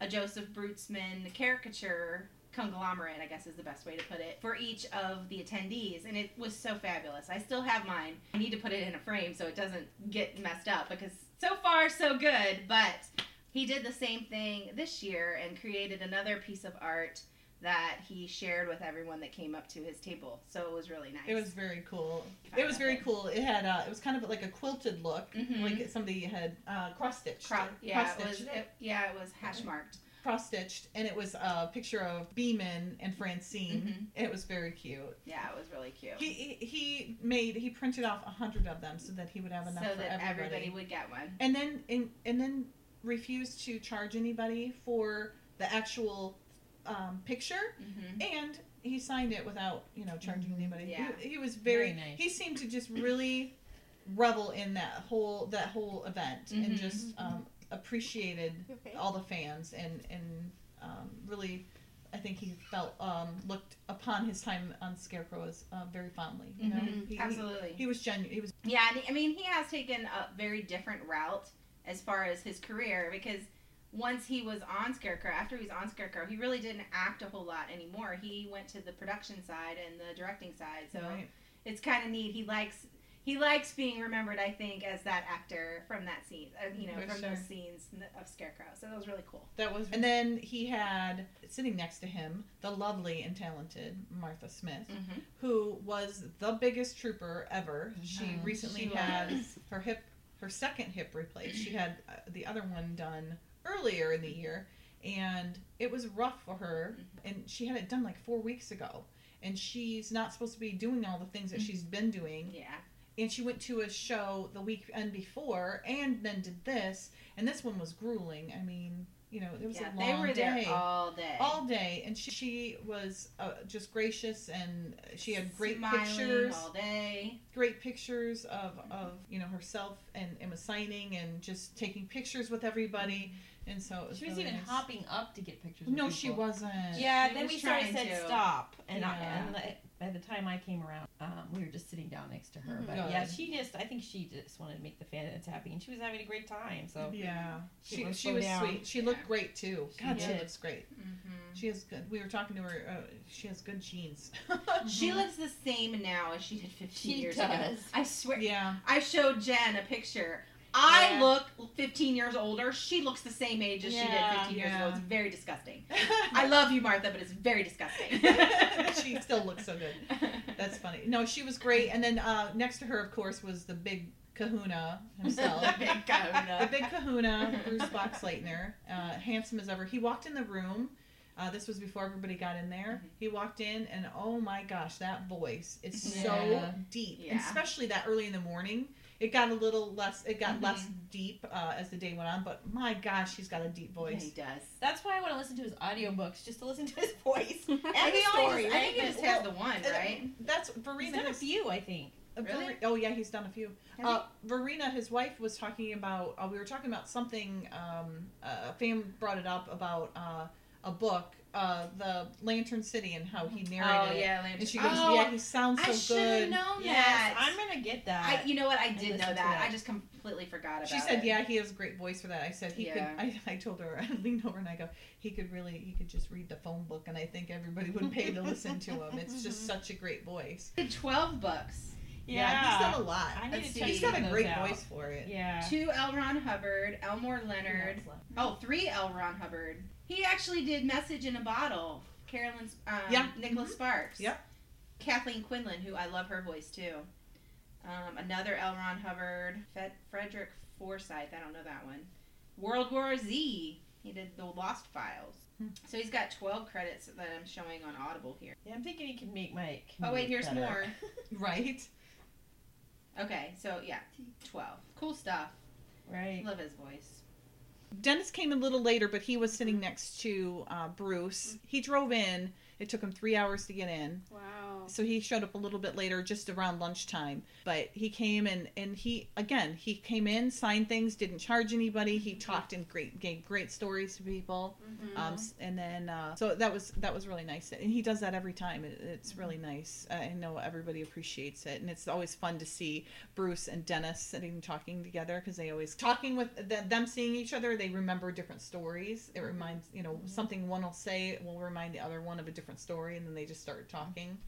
a Joseph Brutsman caricature conglomerate, I guess is the best way to put it, for each of the attendees. And it was so fabulous. I still have mine. I need to put it in a frame so it doesn't get messed up because so far, so good. But he did the same thing this year and created another piece of art that he shared with everyone that came up to his table. So it was really nice. It was very cool. It was very cool. It had uh, it was kind of like a quilted look, Mhm. like somebody had uh, cross stitched. Cro- yeah, it cross was. stitched. It, yeah, it was hash marked. cross stitched, and it was a picture of Beeman and Francine. It was very cute. Yeah, it was really cute. He he- he made he printed off a hundred of them so that he would have enough so for that everybody. everybody would get one. and then and, and then refused to charge anybody for the actual um, picture, hmm and he signed it without you know charging anybody. Yeah. He, he was very, Very nice. he seemed to just really revel in that whole that whole event and Mhm. just um, appreciated Okay. all the fans and and um, really. I think he felt um, looked upon his time on Scarecrow as uh, very fondly. You know, Mhm. He- he, Absolutely. he was genuine. He was Yeah, I mean, he has taken a very different route as far as his career because once he was on Scarecrow, after he was on Scarecrow, he really didn't act a whole lot anymore. He went to the production side and the directing side. So Right. it's kind of neat. He likes he likes being remembered, I think, as that actor from that scene, uh, you know, For from sure. those scenes of Scarecrow. So that was really cool. That was, and then he had sitting next to him the lovely and talented Martha Smith, Mhm. who was the biggest trooper ever. She Mhm. recently She had her hip, her second hip replaced. She had uh, the other one done earlier in the mm-hmm. year, and it was rough for her. Mm-hmm. And she had it done like four weeks ago, and she's not supposed to be doing all the things that mm-hmm. she's been doing Yeah. and she went to a show the weekend before and then did this and this one was grueling i mean you know it was yeah, a they long were day there all day. all day and she, she was uh, just gracious and she had great Smiling pictures all day. great pictures of, of you know herself and, and was signing and just taking pictures with everybody and so it was She was really even nice. hopping up to get pictures. With no she wasn't Yeah, She then was we started trying said to. stop, and, I, and I- by the time I came around, um, we were just sitting down next to her. But Good. yeah, she just I think she just wanted to make the fans happy, and she was having a great time. So yeah She she, she was down. sweet she looked great too She god she did. looks great Mm-hmm. she has good we were talking to her uh, she has good genes She looks the same now as she did 15 She years ago. does. I swear. yeah I showed Jen a picture. I Yeah. look 15 years older. She looks the same age as she did 15 years ago. It's very disgusting. I love you, Martha, but it's very disgusting. she still looks so good. That's funny. No, she was great. And then uh, next to her, of course, was the big kahuna himself. The big kahuna. The big kahuna, Bruce Boxleitner, uh, handsome as ever. He walked in the room. Uh, this was before everybody got in there. Mm-hmm. He walked in, and oh my gosh, that voice is so deep, Yeah. especially that early in the morning. It got a little less. It got Mhm. less deep uh, as the day went on, but my gosh, he's got a deep Yeah, voice. he does. that's why I want to listen to his audiobooks just to listen to his voice and I the he only story. just, I think he just has the one, Uh, right? That's He's Verena. done a few, I think. Really? Ver- oh yeah, he's done a few. Uh, Verena, his wife, was talking about. Uh, we were talking about something. Um, uh, a fan brought it up about uh, a book, uh, the Lantern City, and how he narrated Oh it. yeah, And Lantern. she goes, oh, "Yeah, he sounds I so should have good." known Yes, that. I'm gonna get that. I, you know what? I did listen know to that. I just completely forgot about it. She it. said, "Yeah, he has a great voice for that." I said, "He Yeah. could." I, I told her. I leaned over and I go, "He could really. He could just read the phone book, and I think everybody would pay to listen to him. It's just such a great voice." He did 12 books. Yeah, he's done a lot. I need Let's to see. check He's got a great out. voice for it. Yeah. Two L. Ron Hubbard, Elmore Leonard. Oh, three L. Ron Hubbard. He actually did Message in a Bottle. Carolyn, um, Yeah. Nicholas Mhm. Sparks. Yep. Kathleen Quinlan, who I love her voice too. Um, another L. Ron Hubbard. Fed- Frederick Forsyth. I don't know that one. World War Z. He did the Lost Files. Hmm. So he's got 12 credits that I'm showing on Audible here. Yeah, I'm thinking he can make my. Oh, wait, here's better. more. Right. Okay, so yeah, 12. Cool stuff. Right. Love his voice. Dennis came a little later, but he was sitting next to uh, Bruce. He drove in. It took him three hours to get in. Wow. So he showed up a little bit later, just around lunchtime. But he came and and he again he came in, signed things, didn't charge anybody. He talked and great gave great stories to people. Mhm. Um, and then uh, so that was that was really nice. And he does that every time. It, it's really nice. I know everybody appreciates it, and it's always fun to see Bruce and Dennis sitting talking together because they always talking with th- them seeing each other. They remember different stories. It reminds you know something one will say will remind the other one of a different story, and then they just start talking.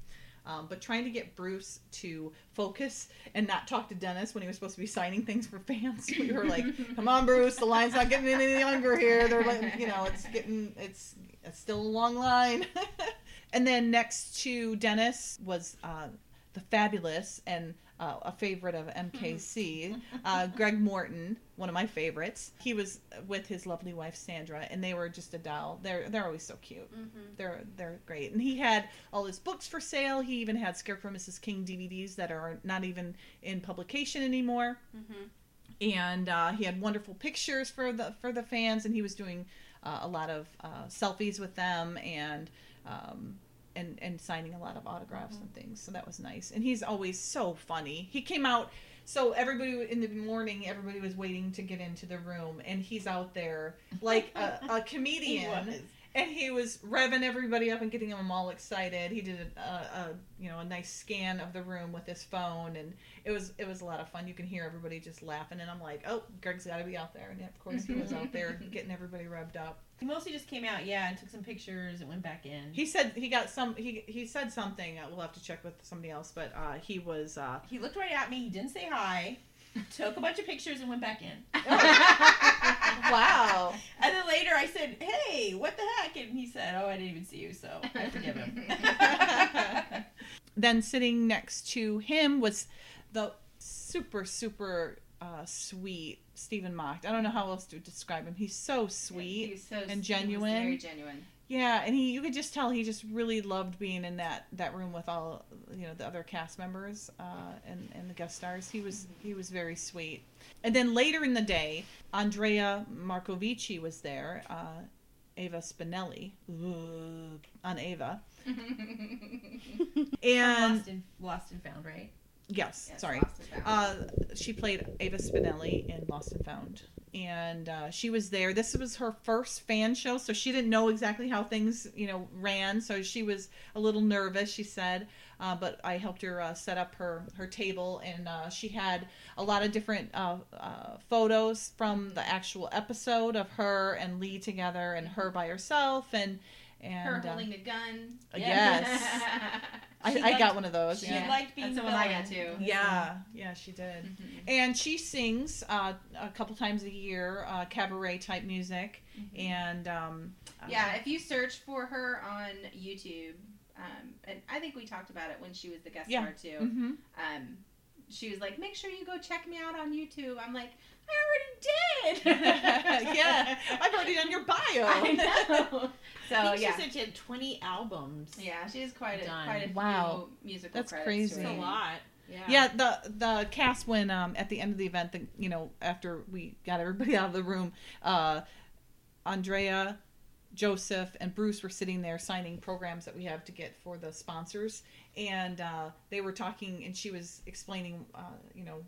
Um, but trying to get Bruce to focus and not talk to Dennis when he was supposed to be signing things for fans. We were like, "Come on, Bruce, the line's not getting any younger here. They're like, you know, it's getting, it's, it's still a long line." and then next to Dennis was uh, the fabulous and uh, a favorite of MKC, uh, Greg Morton, one of my favorites. He was with his lovely wife Sandra, and they were just a doll. They're they're always so cute. Mhm. They're they're great. And he had all his books for sale. He even had Scarecrow Mrs. King DVDs that are not even in publication anymore. Mhm. And uh, he had wonderful pictures for the for the fans, and he was doing uh, a lot of uh, selfies with them and. Um, and, and signing a lot of autographs and mm. things, so that was nice. And he's always so funny. He came out, so everybody in the morning, everybody was waiting to get into the room, and he's out there like a, a comedian. And he was revving everybody up and getting them all excited. He did a, a, a you know a nice scan of the room with his phone, and it was it was a lot of fun. You can hear everybody just laughing, and I'm like, oh, Greg's got to be out there, and of course he was out there getting everybody revved up. He mostly just came out, yeah, and took some pictures and went back in. He said he got some. He he said something. Uh, we'll have to check with somebody else, but uh, he was. Uh, He looked right at me. He didn't say hi. Took a bunch of pictures and went back in. wow. And then later I said, "Hey, what the heck?" And he said, "Oh, I didn't even see you, so I forgive him." then sitting next to him was the super super uh, sweet Stephen Macht. I don't know how else to describe him. He's so sweet He's so and he was genuine. very genuine. Yeah, and he you could just tell he just really loved being in that that room with all you know the other cast members uh, and and the guest stars. He was he was very sweet. And then later in the day, Andrea Marcovicci was there. Uh, Ava Spinelli Ugh, on Ava, and lost and lost and found, right? yes, Yes, sorry, Lost and Found. uh, she played Ava Spinelli in Lost and Found, and uh, she was there. This was her first fan show, so she didn't know exactly how things, you know, ran. So she was a little nervous. She said, uh, but I helped her uh, set up her her table, and uh, she had a lot of different uh, uh, photos from the actual episode of her and Lee together, and her by herself, and and Her holding a gun. yes. I, She I liked- got one of those. She yeah. liked being That's the the one I got villain. too. Yeah, yeah, she did. And she sings uh, a couple times a year, uh, cabaret type music. And um, uh, Yeah, if you search for her on YouTube, um, and I think we talked about it when she was the guest Yeah. star too. mhm. Um, she was like, "Make sure you go check me out on YouTube." I'm like, "I already did." yeah, I've already done your bio. I know. So I think yeah, she said she had 20 albums. yeah, she has quite a Done. quite a Wow. few musical That's credits crazy. To It's a her. lot. Yeah. Yeah, the the cast when um at the end of the event, the, you know, after we got everybody out of the room, uh, Andrea, Joseph, and Bruce were sitting there signing programs that we have to get for the sponsors, and uh, they were talking, and she was explaining, uh, you know.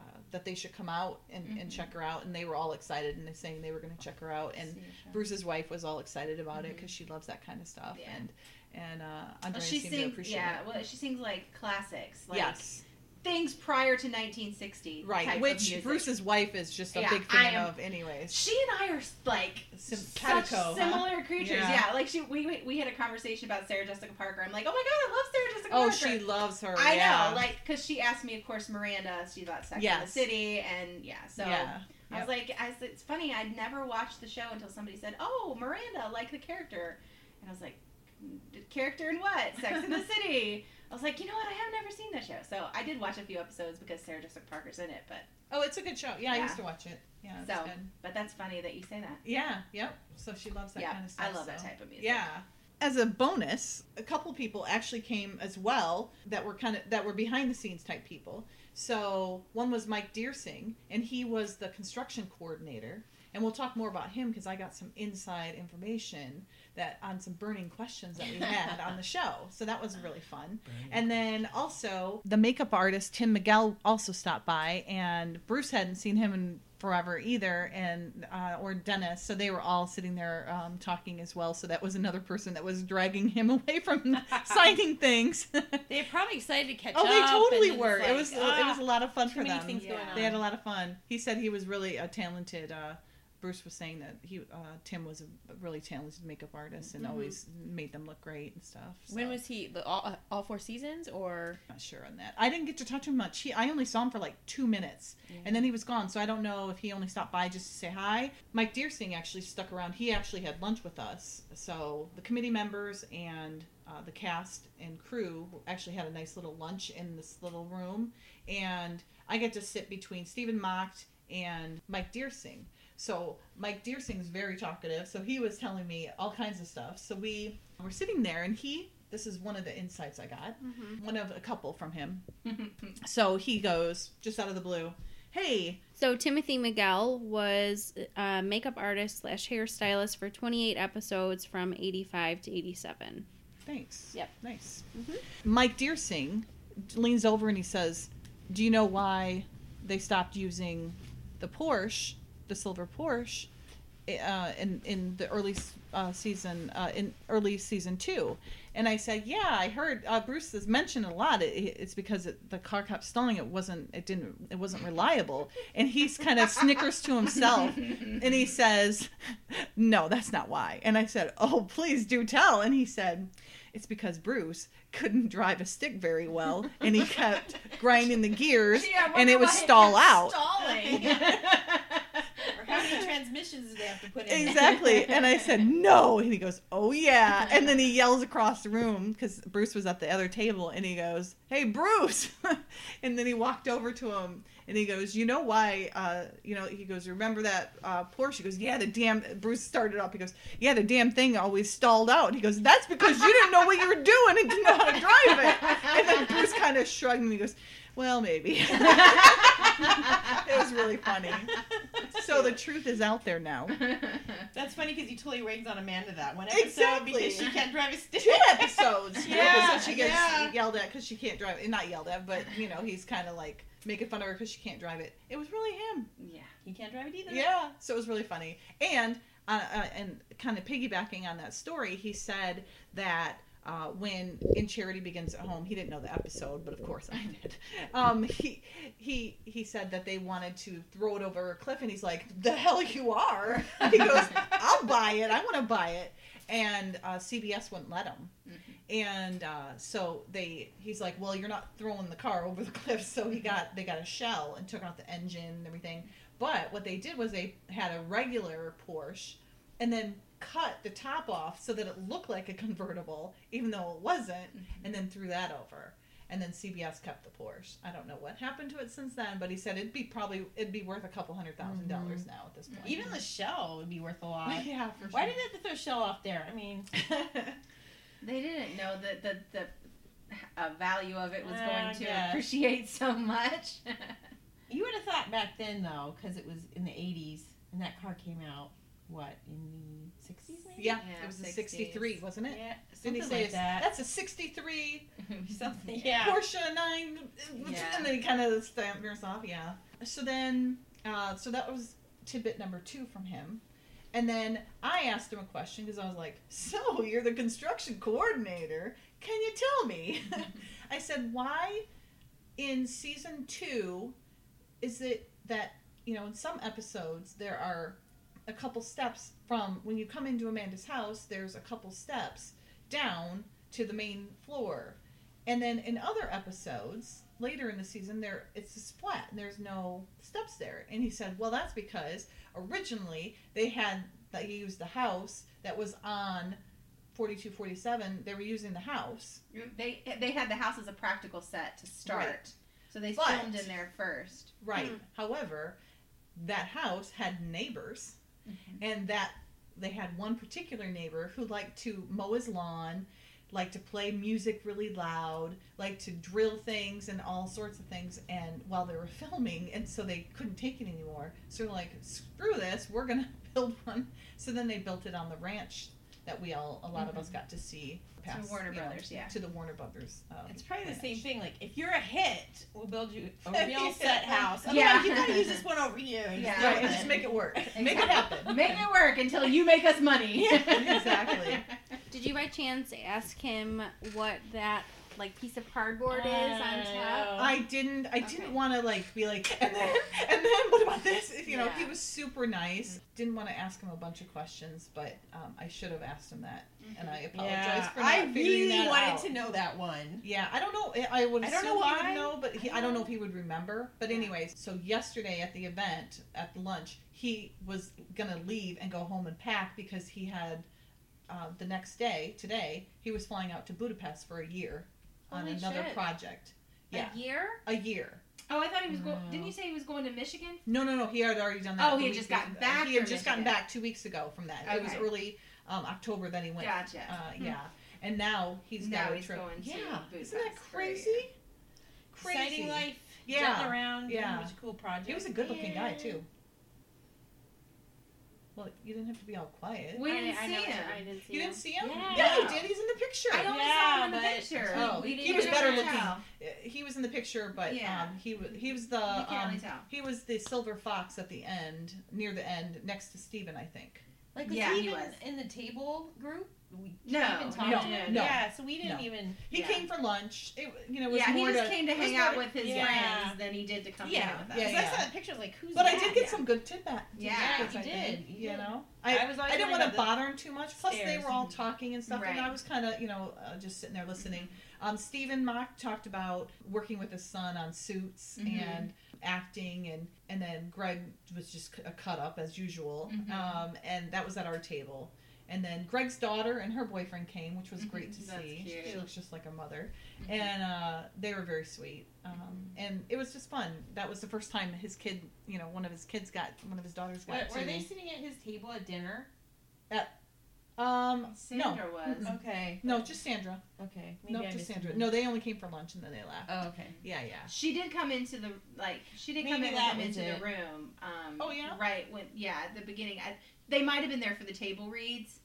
Uh, that they should come out and, and check her out, and they were all excited, and they saying they were going to check her out. And. Bruce's wife was all excited about it because she loves that kind of stuff, Yeah. and and uh, Well, Andrea she seemed to sings, appreciate yeah. it. Well, she sings like classics, like yes, things prior to 1960, right. Which. Bruce's wife is just a Yeah, big fan am- of, anyways. She and I are like Sim- such huh? similar creatures. Yeah. Yeah. like she we we- we had a conversation about Sarah Jessica Parker. I'm like, oh my god, I love Sarah Jessica Oh, Parker. she loves her. I yeah. know, like, because she asked me, of course, Miranda. She thought Sex in the City, and yeah, so yeah. I was like, I it's funny. I'd never watched the show until somebody said, "Oh, Miranda, like the character," and I was like, "Character in what? Sex in the City?" I was like, you know what? I have never seen that show, so I did watch a few episodes because Sarah Jessica Parker's in it. But Oh, it's a good show. Yeah, I used to watch it. Yeah, so, good. but that's funny that you say that. Yeah, yep. So she loves that yeah, kind of stuff. I love that type of music. Yeah. As a bonus, a couple people actually came as well that were kind of that were behind the scenes type people. So one was Mike Deersing, and he was the construction coordinator. And we'll talk more about him because I got some inside information that on some burning questions that we had on the show. So that was really fun. And then also the makeup artist Tim Miguel also stopped by, and Bruce hadn't seen him in forever either, and uh, or Dennis. So they were all sitting there um, talking as well. So that was another person that was dragging him away from signing things. They're probably excited to catch oh, up. Oh, they totally were. it's it like, was it ah, was a lot of fun for them. Yeah. They had a lot of fun. He said he was really a talented. Uh, Bruce was saying that he uh, Tim was a really talented makeup artist and always made them look great and stuff. When was he? The, all, all four seasons or? not sure on that. I didn't get to touch him much. He, I only saw him for like two minutes, and then he was gone. So I don't know if he only stopped by just to say hi. Mike Deersing actually stuck around. He actually had lunch with us. So the committee members and uh, the cast and crew actually had a nice little lunch in this little room, and I get to sit between Stephen Macht and Mike Deersing. So Mike Deersing's very talkative, so he was telling me all kinds of stuff. So we were sitting there, and he. This is one of the insights I got mm-hmm. one of a couple from him. so he goes just out of the blue, "Hey, So Timothy Miguel was a makeup artist slash hairstylist for 28 episodes from 85 to 87. thanks. Yep. nice." Mm-hmm. Mike Deersing leans over and he says, "Do you know why they stopped using the Porsche, the silver Porsche, uh, in in the early uh, season uh, in early season two, and I said, yeah, I heard uh, Bruce has mentioned a lot. It, it's because it, the car kept stalling. It wasn't it didn't it wasn't reliable, and he's kind of snickers to himself, and he says, no, that's not why. And I said, oh, please do tell. And he said. It's because Bruce couldn't drive a stick very well, and he kept grinding the gears, I and it would stall out. How many transmissions do they have to put in? Exactly. And I said, no. And he goes, oh, yeah. And then he yells across the room because Bruce was at the other table and he goes, hey, Bruce. and then he walked over to him and he goes, you know why, uh, you know, he goes, remember that uh, Porsche? He goes, yeah, the damn, Bruce started up. He goes, yeah, the damn thing always stalled out. He goes, that's because you didn't know what you were doing and didn't know how to drive it. And then Bruce kind of shrugged and he goes, well, maybe. it was really funny. So the truth is out there now. That's funny because you totally rags on Amanda that one episode Exactly. because she can't drive a stick. two episodes. Two Yeah, episodes she gets yeah. yelled at because she can't drive it. Not yelled at, but you know he's kind of like making fun of her because she can't drive it. It was really him. Yeah, he can't drive it either. Yeah, so it was really funny. And uh, uh, and kind of piggybacking on that story, he said that. Uh, when in charity begins at home, he didn't know the episode, but of course I did. Um, he he he said that they wanted to throw it over a cliff, and he's like, "The hell you are!" He goes, "I'll buy it. I want to buy it." And uh, CBS wouldn't let him and uh, so they he's like well you're not throwing the car over the cliff so he got they got a shell and took out the engine and everything but what they did was they had a regular porsche and then cut the top off so that it looked like a convertible even though it wasn't and then threw that over and then cbs kept the porsche i don't know what happened to it since then but he said it'd be probably it'd be worth a couple hundred thousand dollars now at this point Even the shell would be worth a lot. yeah for sure Why did they have to throw shell off there? I mean, They didn't know that the the uh, value of it was I going to guess. appreciate so much. you would have thought back then though, because it was in the '80s and that car came out. What in the '60s? Maybe? yeah, Yeah, it was a 63 wasn't it Yeah, Didn't he something say like it's- that. that's a 63 something. Yeah. Porsche 9 Yeah. and then he kind of stammers off yeah so then uh, so that was tidbit number two from him and then I asked him a question because I was like so you're the construction coordinator can you tell me I said why in season two is it that you know in some episodes there are a couple steps from when you come into Amanda's house there's a couple steps down to the main floor and then in other episodes later in the season there it's just flat and there's no steps there and he said well that's because originally they had they used the house that was on 4247 they were using the house they they had the house as a practical set to start, Right. so they But- filmed in there first. Right. Hmm. However, that house had neighbors, Mm-hmm. and that they had one particular neighbor who liked to mow his lawn, liked to play music really loud, liked to drill things and all sorts of things. And while they were filming, and so they couldn't take it anymore, so they're like, "Screw this, we're gonna build one." So then they built it on the ranch that we all, a lot of us got to see. Past, Warner you know, Brothers, yeah. To the Warner Brothers. Um, It's probably the same thing. Like if you're a hit, we'll build you a real set house. Otherwise, Yeah. you gotta use this one over here. Yeah. just Right, just make it work. Make it happen. Make it work until you make us money. exactly. Did you by chance ask him what that like piece of cardboard is on top? I didn't. I Okay. didn't want to like be like, and then, and then, what about this? You know, he was super nice. Didn't want to ask him a bunch of questions, but um, I should have asked him that, and I apologize yeah, for not I figuring really that wanted out. to know that one. Yeah, I don't know. I would I assume don't know he would know, but he, I don't know if he would remember. But anyways, so yesterday at the event at the lunch, he was gonna leave and go home and pack because he had uh, the next day, today, he was flying out to Budapest for a year on Holy another shit. project. Yeah, A year? a year. Oh, I thought he was going. Didn't you say he was going to Michigan? No, no, no. He had already done that. Oh, he had just be- gotten back He had from just gotten back two weeks ago from that. It was early um, October that he went. Gotcha. Uh, Hmm. yeah, and now he's Now got a he's trip. going yeah, Budapest isn't that for a year. crazy? Crazy. Exciting life. Yeah. Jetting around. Yeah. a bunch of cool project. He was a good-looking guy too. Well, you didn't have to be all quiet. We didn't I see never- him. I didn't see you him. didn't see him? Yeah. you did. He's in the picture. I only Yeah, saw him in the but- picture. Oh, We he didn't was better looking. Uh, He was in the picture, but Yeah. um, he was he was the You can't um, really tell. he was the silver fox at the end, near the end, next to Steven, I think. Like, was Yeah, he he was. in the table group? We No, even talked no, to him. no. Yeah, so we didn't No. even. He Yeah. came for lunch. It you know it was Yeah, he just to, came to hang out to- with his Yeah. friends than he did to come hang Yeah, out with us. Yeah, yeah. I saw the picture. Like, who's But that? I did get Yeah. some good tidbit. Yeah, tidbits, you I did. think, You You know, I I was I didn't want to bother him too much. Plus, they were all talking and stuff, and I was kind of you know uh, just sitting there listening. Um, Stephen Macht talked about working with his son on Suits Mhm. and acting, and and then Greg was just c- a cut up as usual. Mhm. Um, and that was at our table. And then Greg's daughter and her boyfriend came, which was great to. That's see. cute. She looks just like a mother, and uh, they were very sweet. Um, and it was just fun. That was the first time his kid, you know, one of his kids got one of his daughters got. Were, were to- they sitting at his table at dinner? Um, Sandra no, was. Okay. no, just Sandra. Okay. Maybe No, I just Sandra. him. No, they only came for lunch and then they left. Oh, okay. Yeah, yeah. She did come into the like. She did come in with that into it. the room. Um, Oh, yeah? Right when yeah at the beginning. I, they might have been there for the table reads,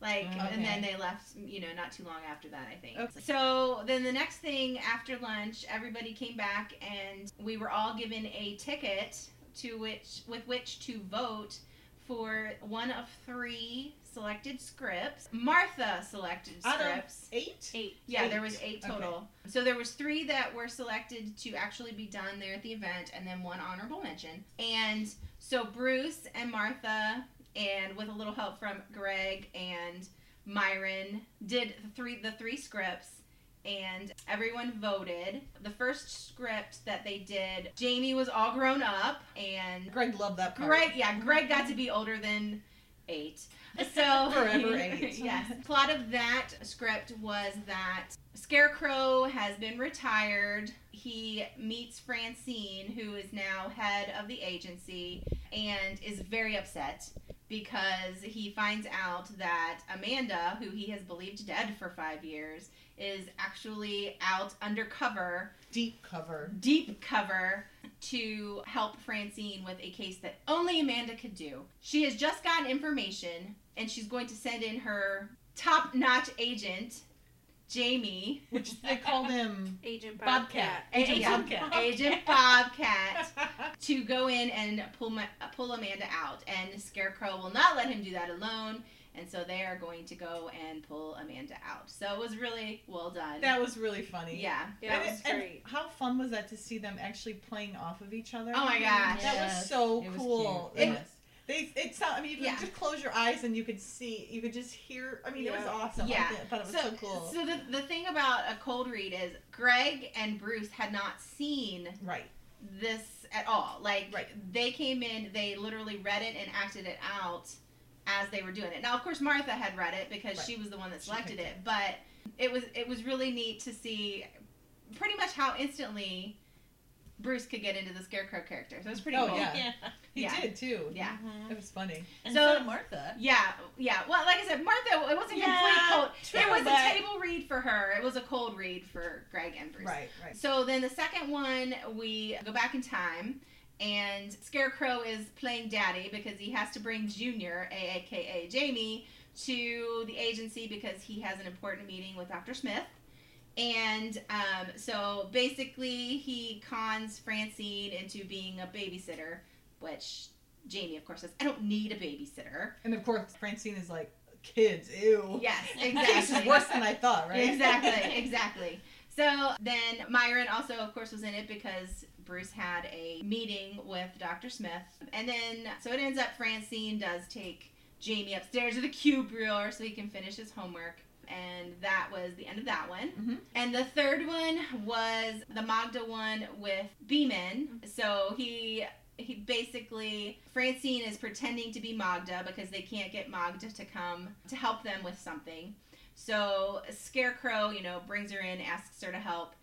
like, Okay. and then they left. You know, not too long after that, I think. Okay. So then the next thing after lunch, everybody came back and we were all given a ticket to which with which to vote for one of three selected scripts. Martha selected scripts. Eight. Eight. Yeah, Eight. there was eight total. Okay. total. So there was three that were selected to actually be done there at the event, and then one honorable mention. And so Bruce and Martha, and with a little help from Greg and Myron, did the three the three scripts. And everyone voted. The first script that they did, Jamie was all grown up, and Greg loved that part. Greg, yeah, Greg got to be older than eight. So Forever eight. yes. Plot of that script was that Scarecrow has been retired. He meets Francine, who is now head of the agency, and is very upset because he finds out that Amanda, who he has believed dead for five years, is actually out undercover Deep cover. deep cover to help Francine with a case that only Amanda could do. She has just gotten information and she's going to send in her top notch agent, Jamie. Which they called him Agent Bobcat. Bobcat. Agent yeah, Bobcat. Agent Bobcat to go in and pull Ma- pull Amanda out. And Scarecrow will not let him do that alone. And so they are going to go and pull Amanda out. So it was really well done. That was really funny. yeah. Yeah, and, it was great. how fun was that to see them actually playing off of each other? Oh my mm-hmm. gosh. That was so it was cool. cute. It- Yes. They, it sound, I mean, you could Yeah. just close your eyes and you could see, you could just hear. I mean, it was awesome. Yeah. I, thought it was so, cool. So the, the thing about a cold read is Greg and Bruce had not seen right. this at all. Like Right. they came in, they literally read it and acted it out as they were doing it. Now, of course, Martha had read it because Right. she was the one that selected picked it, but it was it was really neat to see pretty much how instantly Bruce could get into the Scarecrow character. So it was pretty Oh, cool. yeah. Yeah. He Yeah. did too. Yeah. Mm-hmm. It was funny. And So- so, Martha. Yeah, yeah. Well, like I said, Martha, it wasn't Yeah, complete cold. true, it was but- a table read for her. It was a cold read for Greg and Bruce. Right, right. So then the second one, we go back in time, and Scarecrow is playing daddy because he has to bring Junior, aka Jamie, to the agency because he has an important meeting with Dr. Smith. And um, so basically, he cons Francine into being a babysitter, which Jamie, of course, says, I don't need a babysitter. And of course, Francine is like, kids, ew. Yes, This is exactly. worse than I thought, right? Exactly, exactly. So then Myron also, of course, was in it because Bruce had a meeting with Dr. Smith. And then, so it ends up Francine does take Jamie upstairs to the Q Bureau so he can finish his homework. And that was the end of that one. Mhm. And the third one was the Magda one with Beeman. So he he basically Francine is pretending to be Magda because they can't get Magda to come to help them with something. So Scarecrow, you know, brings her in, asks her to help.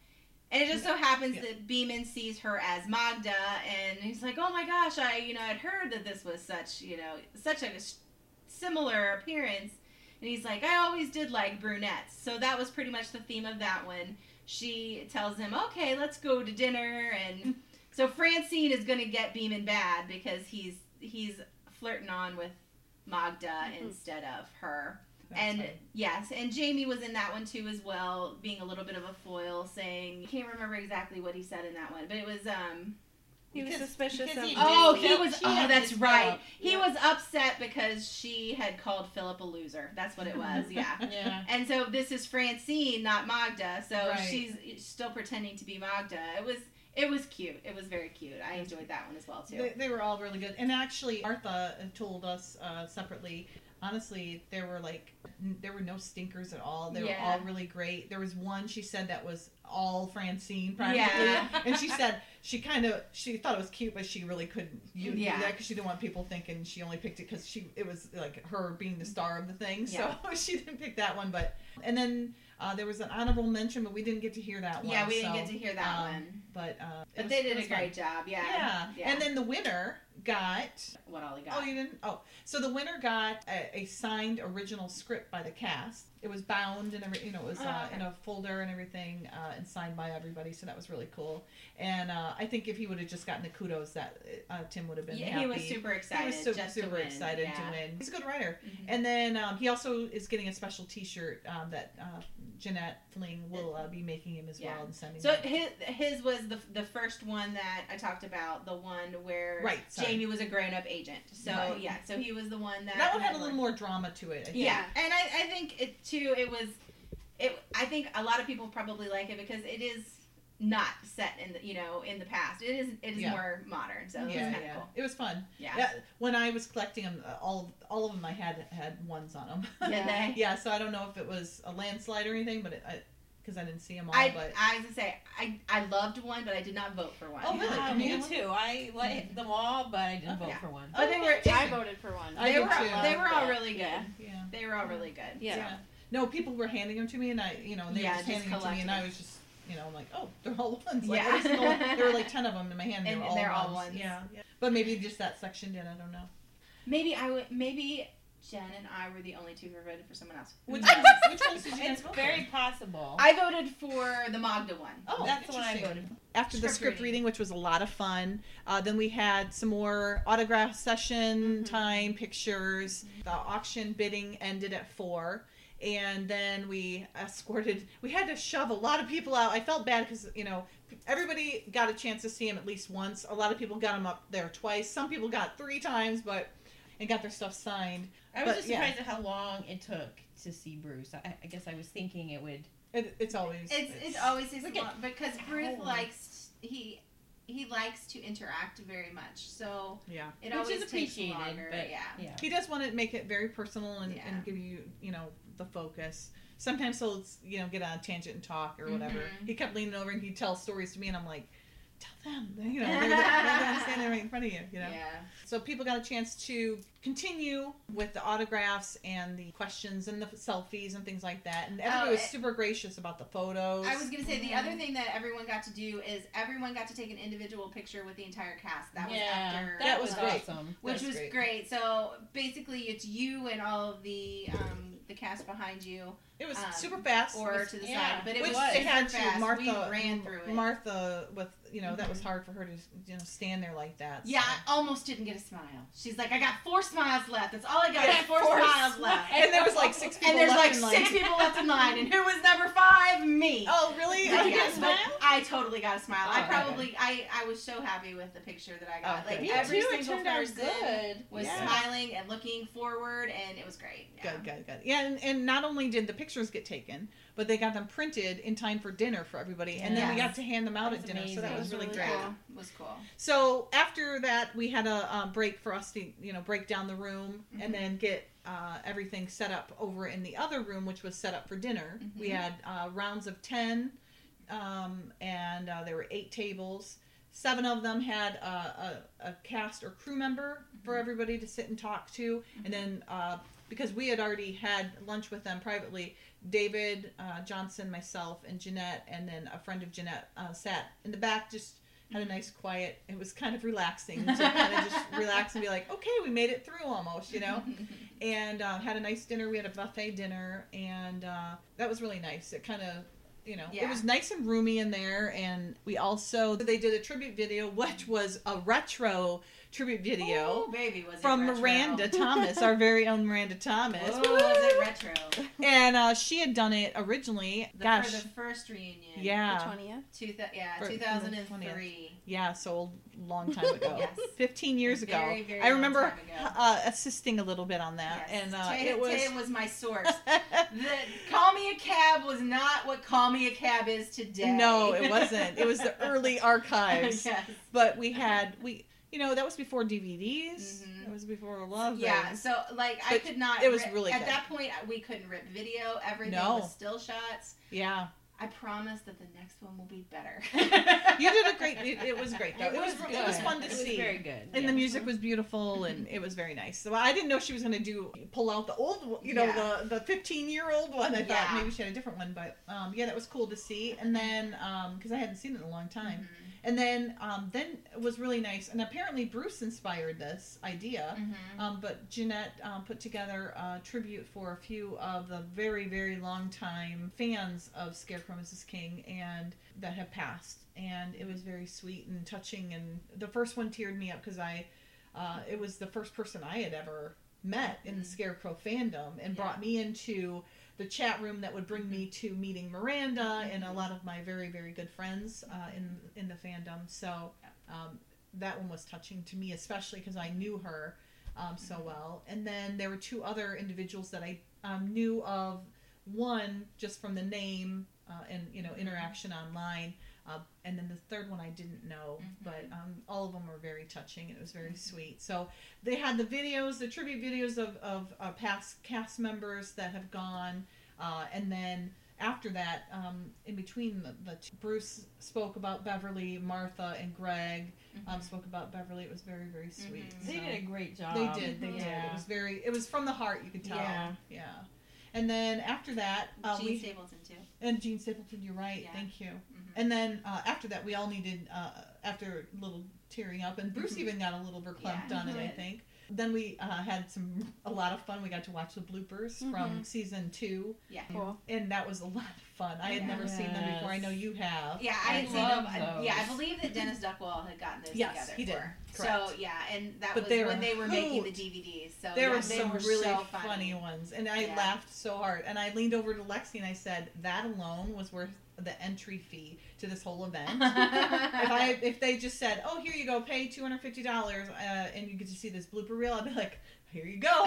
And it just so happens Yeah. that Beeman sees her as Magda and he's like, "Oh my gosh, I, you know, I'd heard that this was such, you know, such a similar appearance." And he's like, "I always did like brunettes." So that was pretty much the theme of that one. She tells him, "Okay, let's go to dinner." And so Francine is going to get Beeman bad because he's he's flirting on with Magda Mm-hmm. instead of her. and yes, and Jamie was in that one too as well, being a little bit of a foil, saying can't remember exactly what he said in that one, but it was um He was suspicious of. he Oh, he was. she Oh, that's right. Philip. He Yeah. was upset because she had called Philip a loser. That's what it was. Yeah. Yeah. And so this is Francine, not Magda. So Right. she's still pretending to be Magda. It was. It was cute. It was very cute. I enjoyed that one as well too. They, they were all really good. And actually, Martha told us uh, separately. Honestly, there were like n- there were no stinkers at all. They were all really great. There was one she said that was all Francine practically, Yeah. and she said she kind of she thought it was cute, but she really couldn't do Yeah. that because she didn't want people thinking she only picked it because she it was like her being the star of the thing. So she didn't pick that one. But and then uh, there was an honorable mention, but we didn't get to hear that one. yeah, we didn't so, get to hear that um, one. But uh, But was- they did a was fun. great job. Yeah. Yeah. Yeah. And then the winner got. what all he got. Oh, you didn't? Oh. So the winner got a, a signed original script by the cast. It was bound and every, you know, it was Oh, uh, okay. in a folder and everything, uh, and signed by everybody. So that was really cool. And uh, I think if he would have just gotten the kudos, that uh, Tim would have been yeah, happy. he was super excited. He was super, super to excited yeah. to win. He's a good writer. Mhm. And then um, he also is getting a special T-shirt um, that uh, Jeanette Fling will uh, be making him as Yeah. well and sending. So him. his his was the the first one that I talked about, the one where Right, sorry. Jamie was a grown up agent. So Right. yeah, so he was the one that that one had a little more drama to it. I think. Yeah, and I, I think it too. It was, it. I think a lot of people probably like it because it is not set in the you know in the past. It is it is Yeah. more modern. So it was yeah, of yeah. cool. It was fun. Yeah. Yeah, when I was collecting them, uh, all all of them I had had ones on them. Did they? yeah, so I don't know if it was a landslide or anything, but it, I because I didn't see them all. I, but I was gonna say I, I loved one, but I did not vote for one. Oh, really? Come me too. I like them all, but I didn't vote Yeah. for one. But they were I voted for one. I they did were too. they were all really good. Yeah. yeah, They were all really good. Yeah. No, people were handing them to me, and I, you know, and they Yeah, were just just handing them to me, and I was just, you know, I'm like, oh, they're all ones. Like, Yeah. every single there were like ten of them in my hand, and, And they were all they're all ones. ones. Yeah, yeah. But maybe just that section did. I don't know. Maybe I would. Maybe Jen and I were the only two who voted for someone else. Which ones, which ones did you guys It's vote very for? possible. I voted for the Magda one. Oh, That's the one I voted for. after the Script script reading. reading, which was a lot of fun. Uh, then we had some more autograph session Mm-hmm. time, pictures. The auction bidding ended at four. And then we escorted, we had to shove a lot of people out. I felt bad because, you know, everybody got a chance to see him at least once. A lot of people got him up there twice. Some people got three times, but, and got their stuff signed. I was But, just yeah. surprised at how long it took to see Bruce. I, I guess I was thinking it would. It, it's always, It's it's always his Look at fault because Bruce Howard. likes he he likes to interact very much. So yeah. it Which always is takes appreciated, longer. but yeah. yeah. He does want to make it very personal and, Yeah. and give you, you know, the focus. Sometimes he'll, you know, get on a tangent and talk or whatever. Mhm. He kept leaning over and he'd tell stories to me, and I'm like, tell them, you know, they're, they're, they're standing right in front of you, you know. Yeah. So people got a chance to continue with the autographs and the questions and the selfies and things like that, and everybody Oh, was it- super gracious about the photos. I was gonna say the other thing that everyone got to do is everyone got to take an individual picture with the entire cast. That was yeah, after that, That was, was great. awesome. which That's was great. great. So basically, it's you and all of the um, the cast behind you, It was um, super fast. or was- to the yeah, side. But it which was they super had to. fast. Martha we ran through it. Martha with you know that was hard for her to you know stand there like that. yeah, so. I almost didn't get a smile. She's like, I got four smiles left. That's all I got. Yeah, four, four smiles smi- left. and there was like six people And there's left like in line. six people left in line, and who was number five? Me. Oh, really? Yeah, I get a smile? I totally got a smile. I Oh, probably, I, I was so happy with the picture that I got. Oh, like. Every too, single person good. was Yeah. smiling and looking forward, and it was great. Yeah. Good, good, good. Yeah, and, and not only did the pictures get taken, but they got them printed in time for dinner for everybody, and then we got to hand them out at dinner. So that was really really great. cool. It was cool. So after that, we had a um, break for us to you know break down the room Mhm. and then get uh, everything set up over in the other room, which was set up for dinner. We Mhm. had uh, rounds of ten, um, and uh, there were eight tables. Seven of them had uh, a, a cast or crew member for everybody to sit and talk to, and then uh, because we had already had lunch with them privately, David uh, Johnson, myself, and Jeanette, and then a friend of Jeanette uh, sat in the back, just had a nice quiet. It was kind of relaxing to kind of just relax and be like, okay, we made it through almost, you know. And uh, had a nice dinner. We had a buffet dinner, and uh, that was really nice. It kind of you know, it was nice and roomy in there. And we also they did a tribute video, which was a retro tribute video Ooh, baby, was from retro. Miranda Thomas, our very own Miranda Thomas. Ooh, was it retro? And uh, she had done it originally. The, Gosh, for the first reunion. yeah, The twentieth. Two th- yeah, For- for the 2003. yeah, so a long time ago. Yes. 15 years ago. Very, very I long remember time ago. uh, assisting a little bit on that, Yes. and uh, Taya, it was. Taya was my source. the Call Me a Cab was not what Call Me a Cab is today. No, it wasn't. It was the early archives. yes. But we had we you know that was before DVDs. Mhm. It was before a lot of Yeah, things. so like I could not. it was rip- really at good. that point we couldn't rip video. Everything No. was still shots. Yeah, I promise that the next one will be better. you did a great. It, it was great though. It, It was was it was fun to It was see. very good, And yeah. the music was beautiful, and it was very nice. So I didn't know she was going to do pull out the old, you know, Yeah. the the 15 year old one. I Yeah. thought maybe she had a different one, but um, yeah, that was cool to see. And then because I hadn't seen it in a long time. Mm-hmm. And then, um, then it was really nice. And apparently, Bruce inspired this idea. Mhm. Um, but Jeanette um, put together a tribute for a few of the very, very long time fans of Scarecrow Mrs. King and that have passed. And it was very sweet and touching. And the first one teared me up because I, uh, it was the first person I had ever met in the Scarecrow fandom and brought me into the chat room that would bring me to meeting Miranda and a lot of my very very good friends uh, in in the fandom. So um, that one was touching to me, especially because I knew her um, so well. And then there were two other individuals that I um, knew of. One just from the name uh, and you know interaction online, uh, and then the third one I didn't know. But um, all of them were very touching and it was very sweet. So they had the videos, the tribute videos of of uh, past cast members that have gone, uh, and then after that, um, in between the, the two, Bruce spoke about Beverly, Martha, and Greg um, spoke about Beverly. It was very very sweet. They did a great job. They did. They did. It was very. It was from the heart. You could tell. Yeah. Yeah. And then after that, uh, Gene we Stapleton too. and Gene Stapleton. You're right. Yeah. Thank you. And then uh, after that, we all needed uh, after a little tearing up, and Bruce Mhm. even got a little verklempt Yeah, on it. I think. Then we uh, had some a lot of fun. We got to watch the bloopers from Mhm. season two, Yeah. Cool. and that was a lot of fun. I had never seen them before. I know you have. Yeah, I had I seen love them. uh, those. Yeah, I believe that Dennis Duckwall had gotten those Yes, together. he did. for- So yeah, and that But was they when were they were making the. DVDs. So There yeah, were they some were really so funny. ones, and I Yeah. laughed so hard. And I leaned over to Lexi and I said, "That alone was worth the entry fee to this whole event." if I if they just said, "Oh, here you go, pay two hundred fifty dollars, uh, and you get to see this blooper reel," I'd be like, "Here you go,"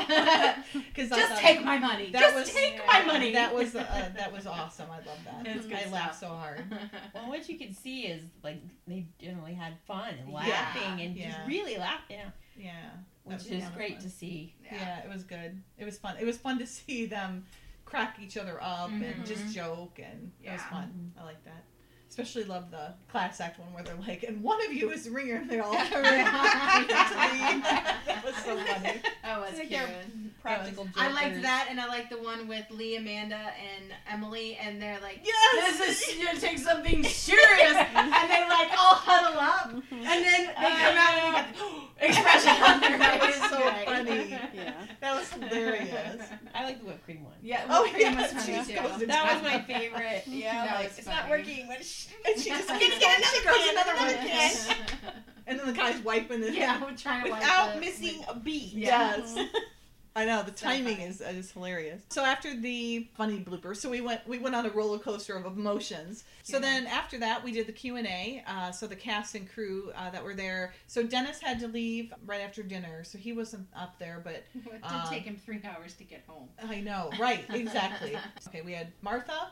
because Just take my money. That Just was take my money. That was uh, that was awesome. I love that. It's good I laughed so hard. Well, what you can see is like they generally had fun and Yeah. laughing and Yeah. just really laughing, yeah, Yeah, which is great fun. to see. Yeah. it was good. It was fun. It was fun to see them crack each other up and Mhm. just joke, and it was Yeah. fun. I like that. Especially love the class act one where they're like, and one of you is the ringer, and they're all coming to leave. That was so funny. That was Like cute. they're practical I liked that, and I liked the one with Lee, Amanda, and Emily, and they're like, Yes! "This is gonna take something serious," and they like all huddle up, and then they come out and they got the expression on their face. That was so Right. funny. Yeah. That was hilarious. I like the whipped cream one. Yeah, Oh, cream pretty yeah, much she funny too. That was my favorite. Yeah, That like was it's not working. But sh- And she just I'm gonna get another can, can, another another one can. can. And then the guy's wiping it yeah, we're trying to wipe without the- missing a beat. Yeah. Yes. I know the So timing funny. is uh, is hilarious. So after the funny blooper, so we went we went on a roller coaster of emotions. So Yeah. then after that, we did the Q and A. Uh, so the cast and crew uh, that were there. So Dennis had to leave right after dinner, so he wasn't up there. But It did Um, take him three hours to get home. I know, right? Exactly. okay, we had Martha,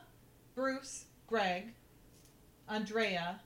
Bruce, Greg, Andrea,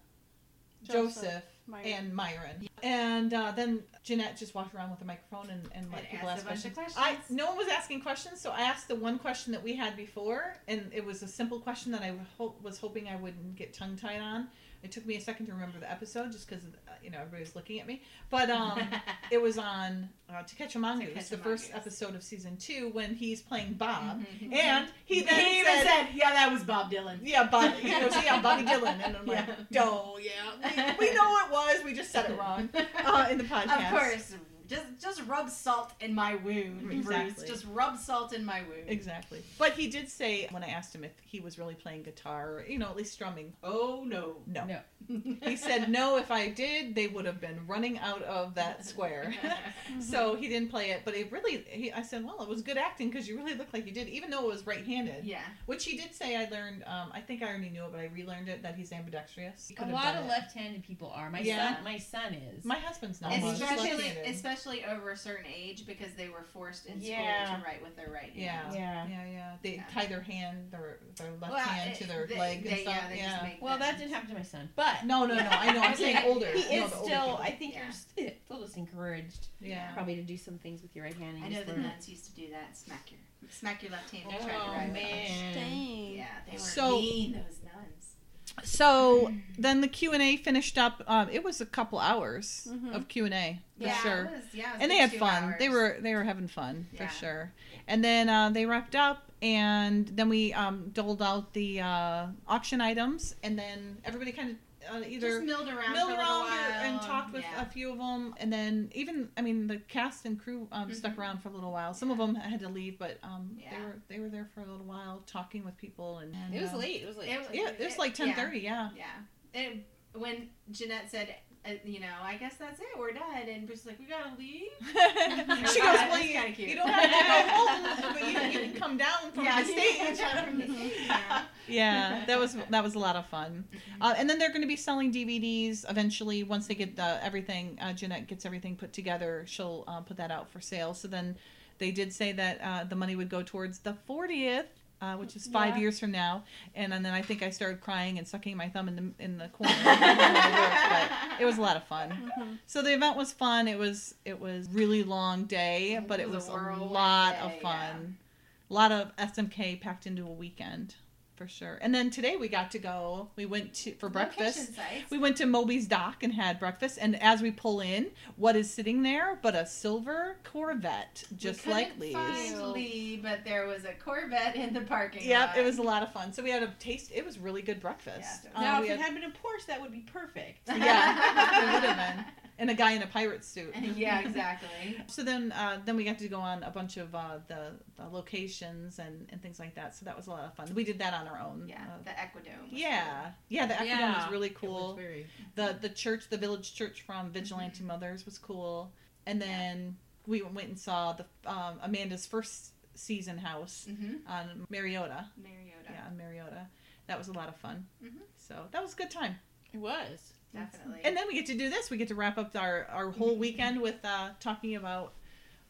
Joseph, Joseph, Myron. and Myron. And uh, then Jeanette just walked around with a microphone and, and let And people ask a bunch of questions. questions. I no one was asking questions, so I asked the one question that we had before, and it was a simple question that I hope, was hoping I wouldn't get tongue tied on. It took me a second to remember the episode, just because uh, you know everybody was looking at me. But um, it was on uh, To Catch a Mongoose, Catch a the first Mongoose. episode of season two, when he's playing Bob, Mhm. and he then he even said, said, "Yeah, that was Bob Dylan." "Yeah, Bob." He goes, "Yeah, Bobby Dylan," and I'm like. "Oh yeah, we, we know it was. We just said it wrong uh, in the podcast." Of course, just just rub salt in my wound, Exactly. Bruce. Just rub salt in my wound. Exactly. But he did say when I asked him if he was really playing guitar, or, you know, at least strumming. Oh no. No. No. he said no. If I did, they would have been running out of that square. so he didn't play it. But it really, he, I said, well, it was good acting because you really looked like you did, even though it was right-handed. Yeah. Which he did say. I learned. Um, I think I already knew it, but I relearned it that he's ambidextrous. He A lot of it. left-handed people are. My Yeah. son, my son is. My husband's not. He's Especially, left-handed. Especially over a certain age because they were forced in Yeah. school to write with their right Yeah. hand. Yeah. Yeah, yeah. They Yeah. tie their hand, their their left Well, hand it- to their they- leg and they- stuff. Yeah, they just make well, the- that didn't happen to my son, but No, no, no. I know. I'm saying He- older. He No, is the still. I think Yeah. you're still, still just encouraged, Yeah. probably to do some things with your right hand. and I know the nuns used to do that. Smack your smack your left hand. and try to Oh write with man. Dang. Yeah, they were So- mean. Those nuns. So then the Q and A finished up. Um, it was a couple hours Mhm. of Q and A for yeah, sure. It was, yeah, it was and they had fun. They were they were having fun for sure. And then uh, they wrapped up, and then we um, doled out the uh, auction items, and then everybody kind of uh, either just milled around milled for a little around while and talked with yeah. a few of them, and then even I mean the cast and crew um, stuck Mhm. around for a little while. Some of them had to leave, but um, they were they were there for a little while talking with people, and, and It was uh, late. It was late. It Yeah, it was like ten thirty. Yeah. Yeah. And when Jeanette said, uh, you know, I guess that's it, we're done, and Bruce was like, we gotta leave. she goes, well, you, you don't have to go home, but you, you can come down from yeah, the stage. from the stage. Yeah. yeah, that was that was a lot of fun. Uh, and then they're going to be selling DVDs eventually once they get uh, everything. Uh, Jeanette gets everything put together. She'll uh, put that out for sale. So then they did say that uh, the money would go towards the 40th. Uh, which is five Yeah. years from now, and, and then I think I started crying and sucking my thumb in the in the corner. but it was a lot of fun. Mm-hmm. So the event was fun. It was it was really long day, but it was, a lot day, of yeah. fun. A lot of SMK packed into a weekend for sure. And then today we got to go. We went to for breakfast. Location sites. We went to Moby's Dock and had breakfast. And as we pull in, what is sitting there but a silver Corvette, just we like couldn't Lee's. find Lee, but there was a Corvette in the parking Yep, lot. it was a lot of fun. So we had a taste. It was really good breakfast. Yeah. Uh, now, we if it had- had been a Porsche, that would be perfect. yeah, it would have been. And a guy in a pirate suit. yeah, exactly. So then, uh, then we got to go on a bunch of uh, the, the locations and, and things like that. So that was a lot of fun. We did that on our own. Yeah, Uh, the Equidome. was yeah, yeah. The Equidome Yeah, was really It was cool. very- The the church, the village church from Vigilante Mothers, was cool. And then we went and saw the um, Amanda's first season house. Mm-hmm. on Mariota. Mariota. Yeah, on Mariota. That was a lot of fun. Mhm. So that was a good time. It was. Definitely. And then we get to do this. We get to wrap up our, our whole weekend with uh, talking about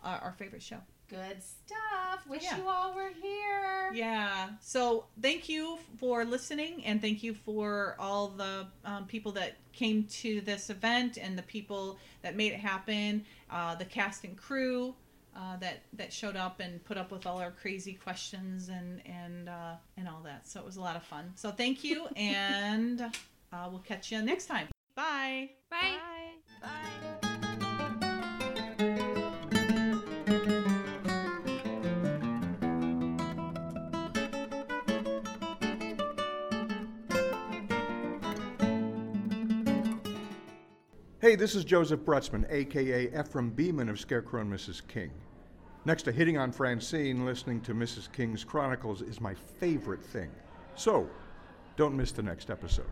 uh, our favorite show. Good stuff. Wish Yeah. you all were here. Yeah. So thank you for listening, and thank you for all the um, people that came to this event and the people that made it happen, uh, the cast and crew. Uh, that that showed up and put up with all our crazy questions and and uh, and all that. So it was a lot of fun. So thank you, and uh, we'll catch you next time. Bye. Bye. Bye. Hey, this is Joseph Brutsman, aka Ephraim Beeman of Scarecrow and Mrs. King. Next to hitting on Francine, listening to Mrs. King's Chronicles is my favorite thing. So, don't miss the next episode.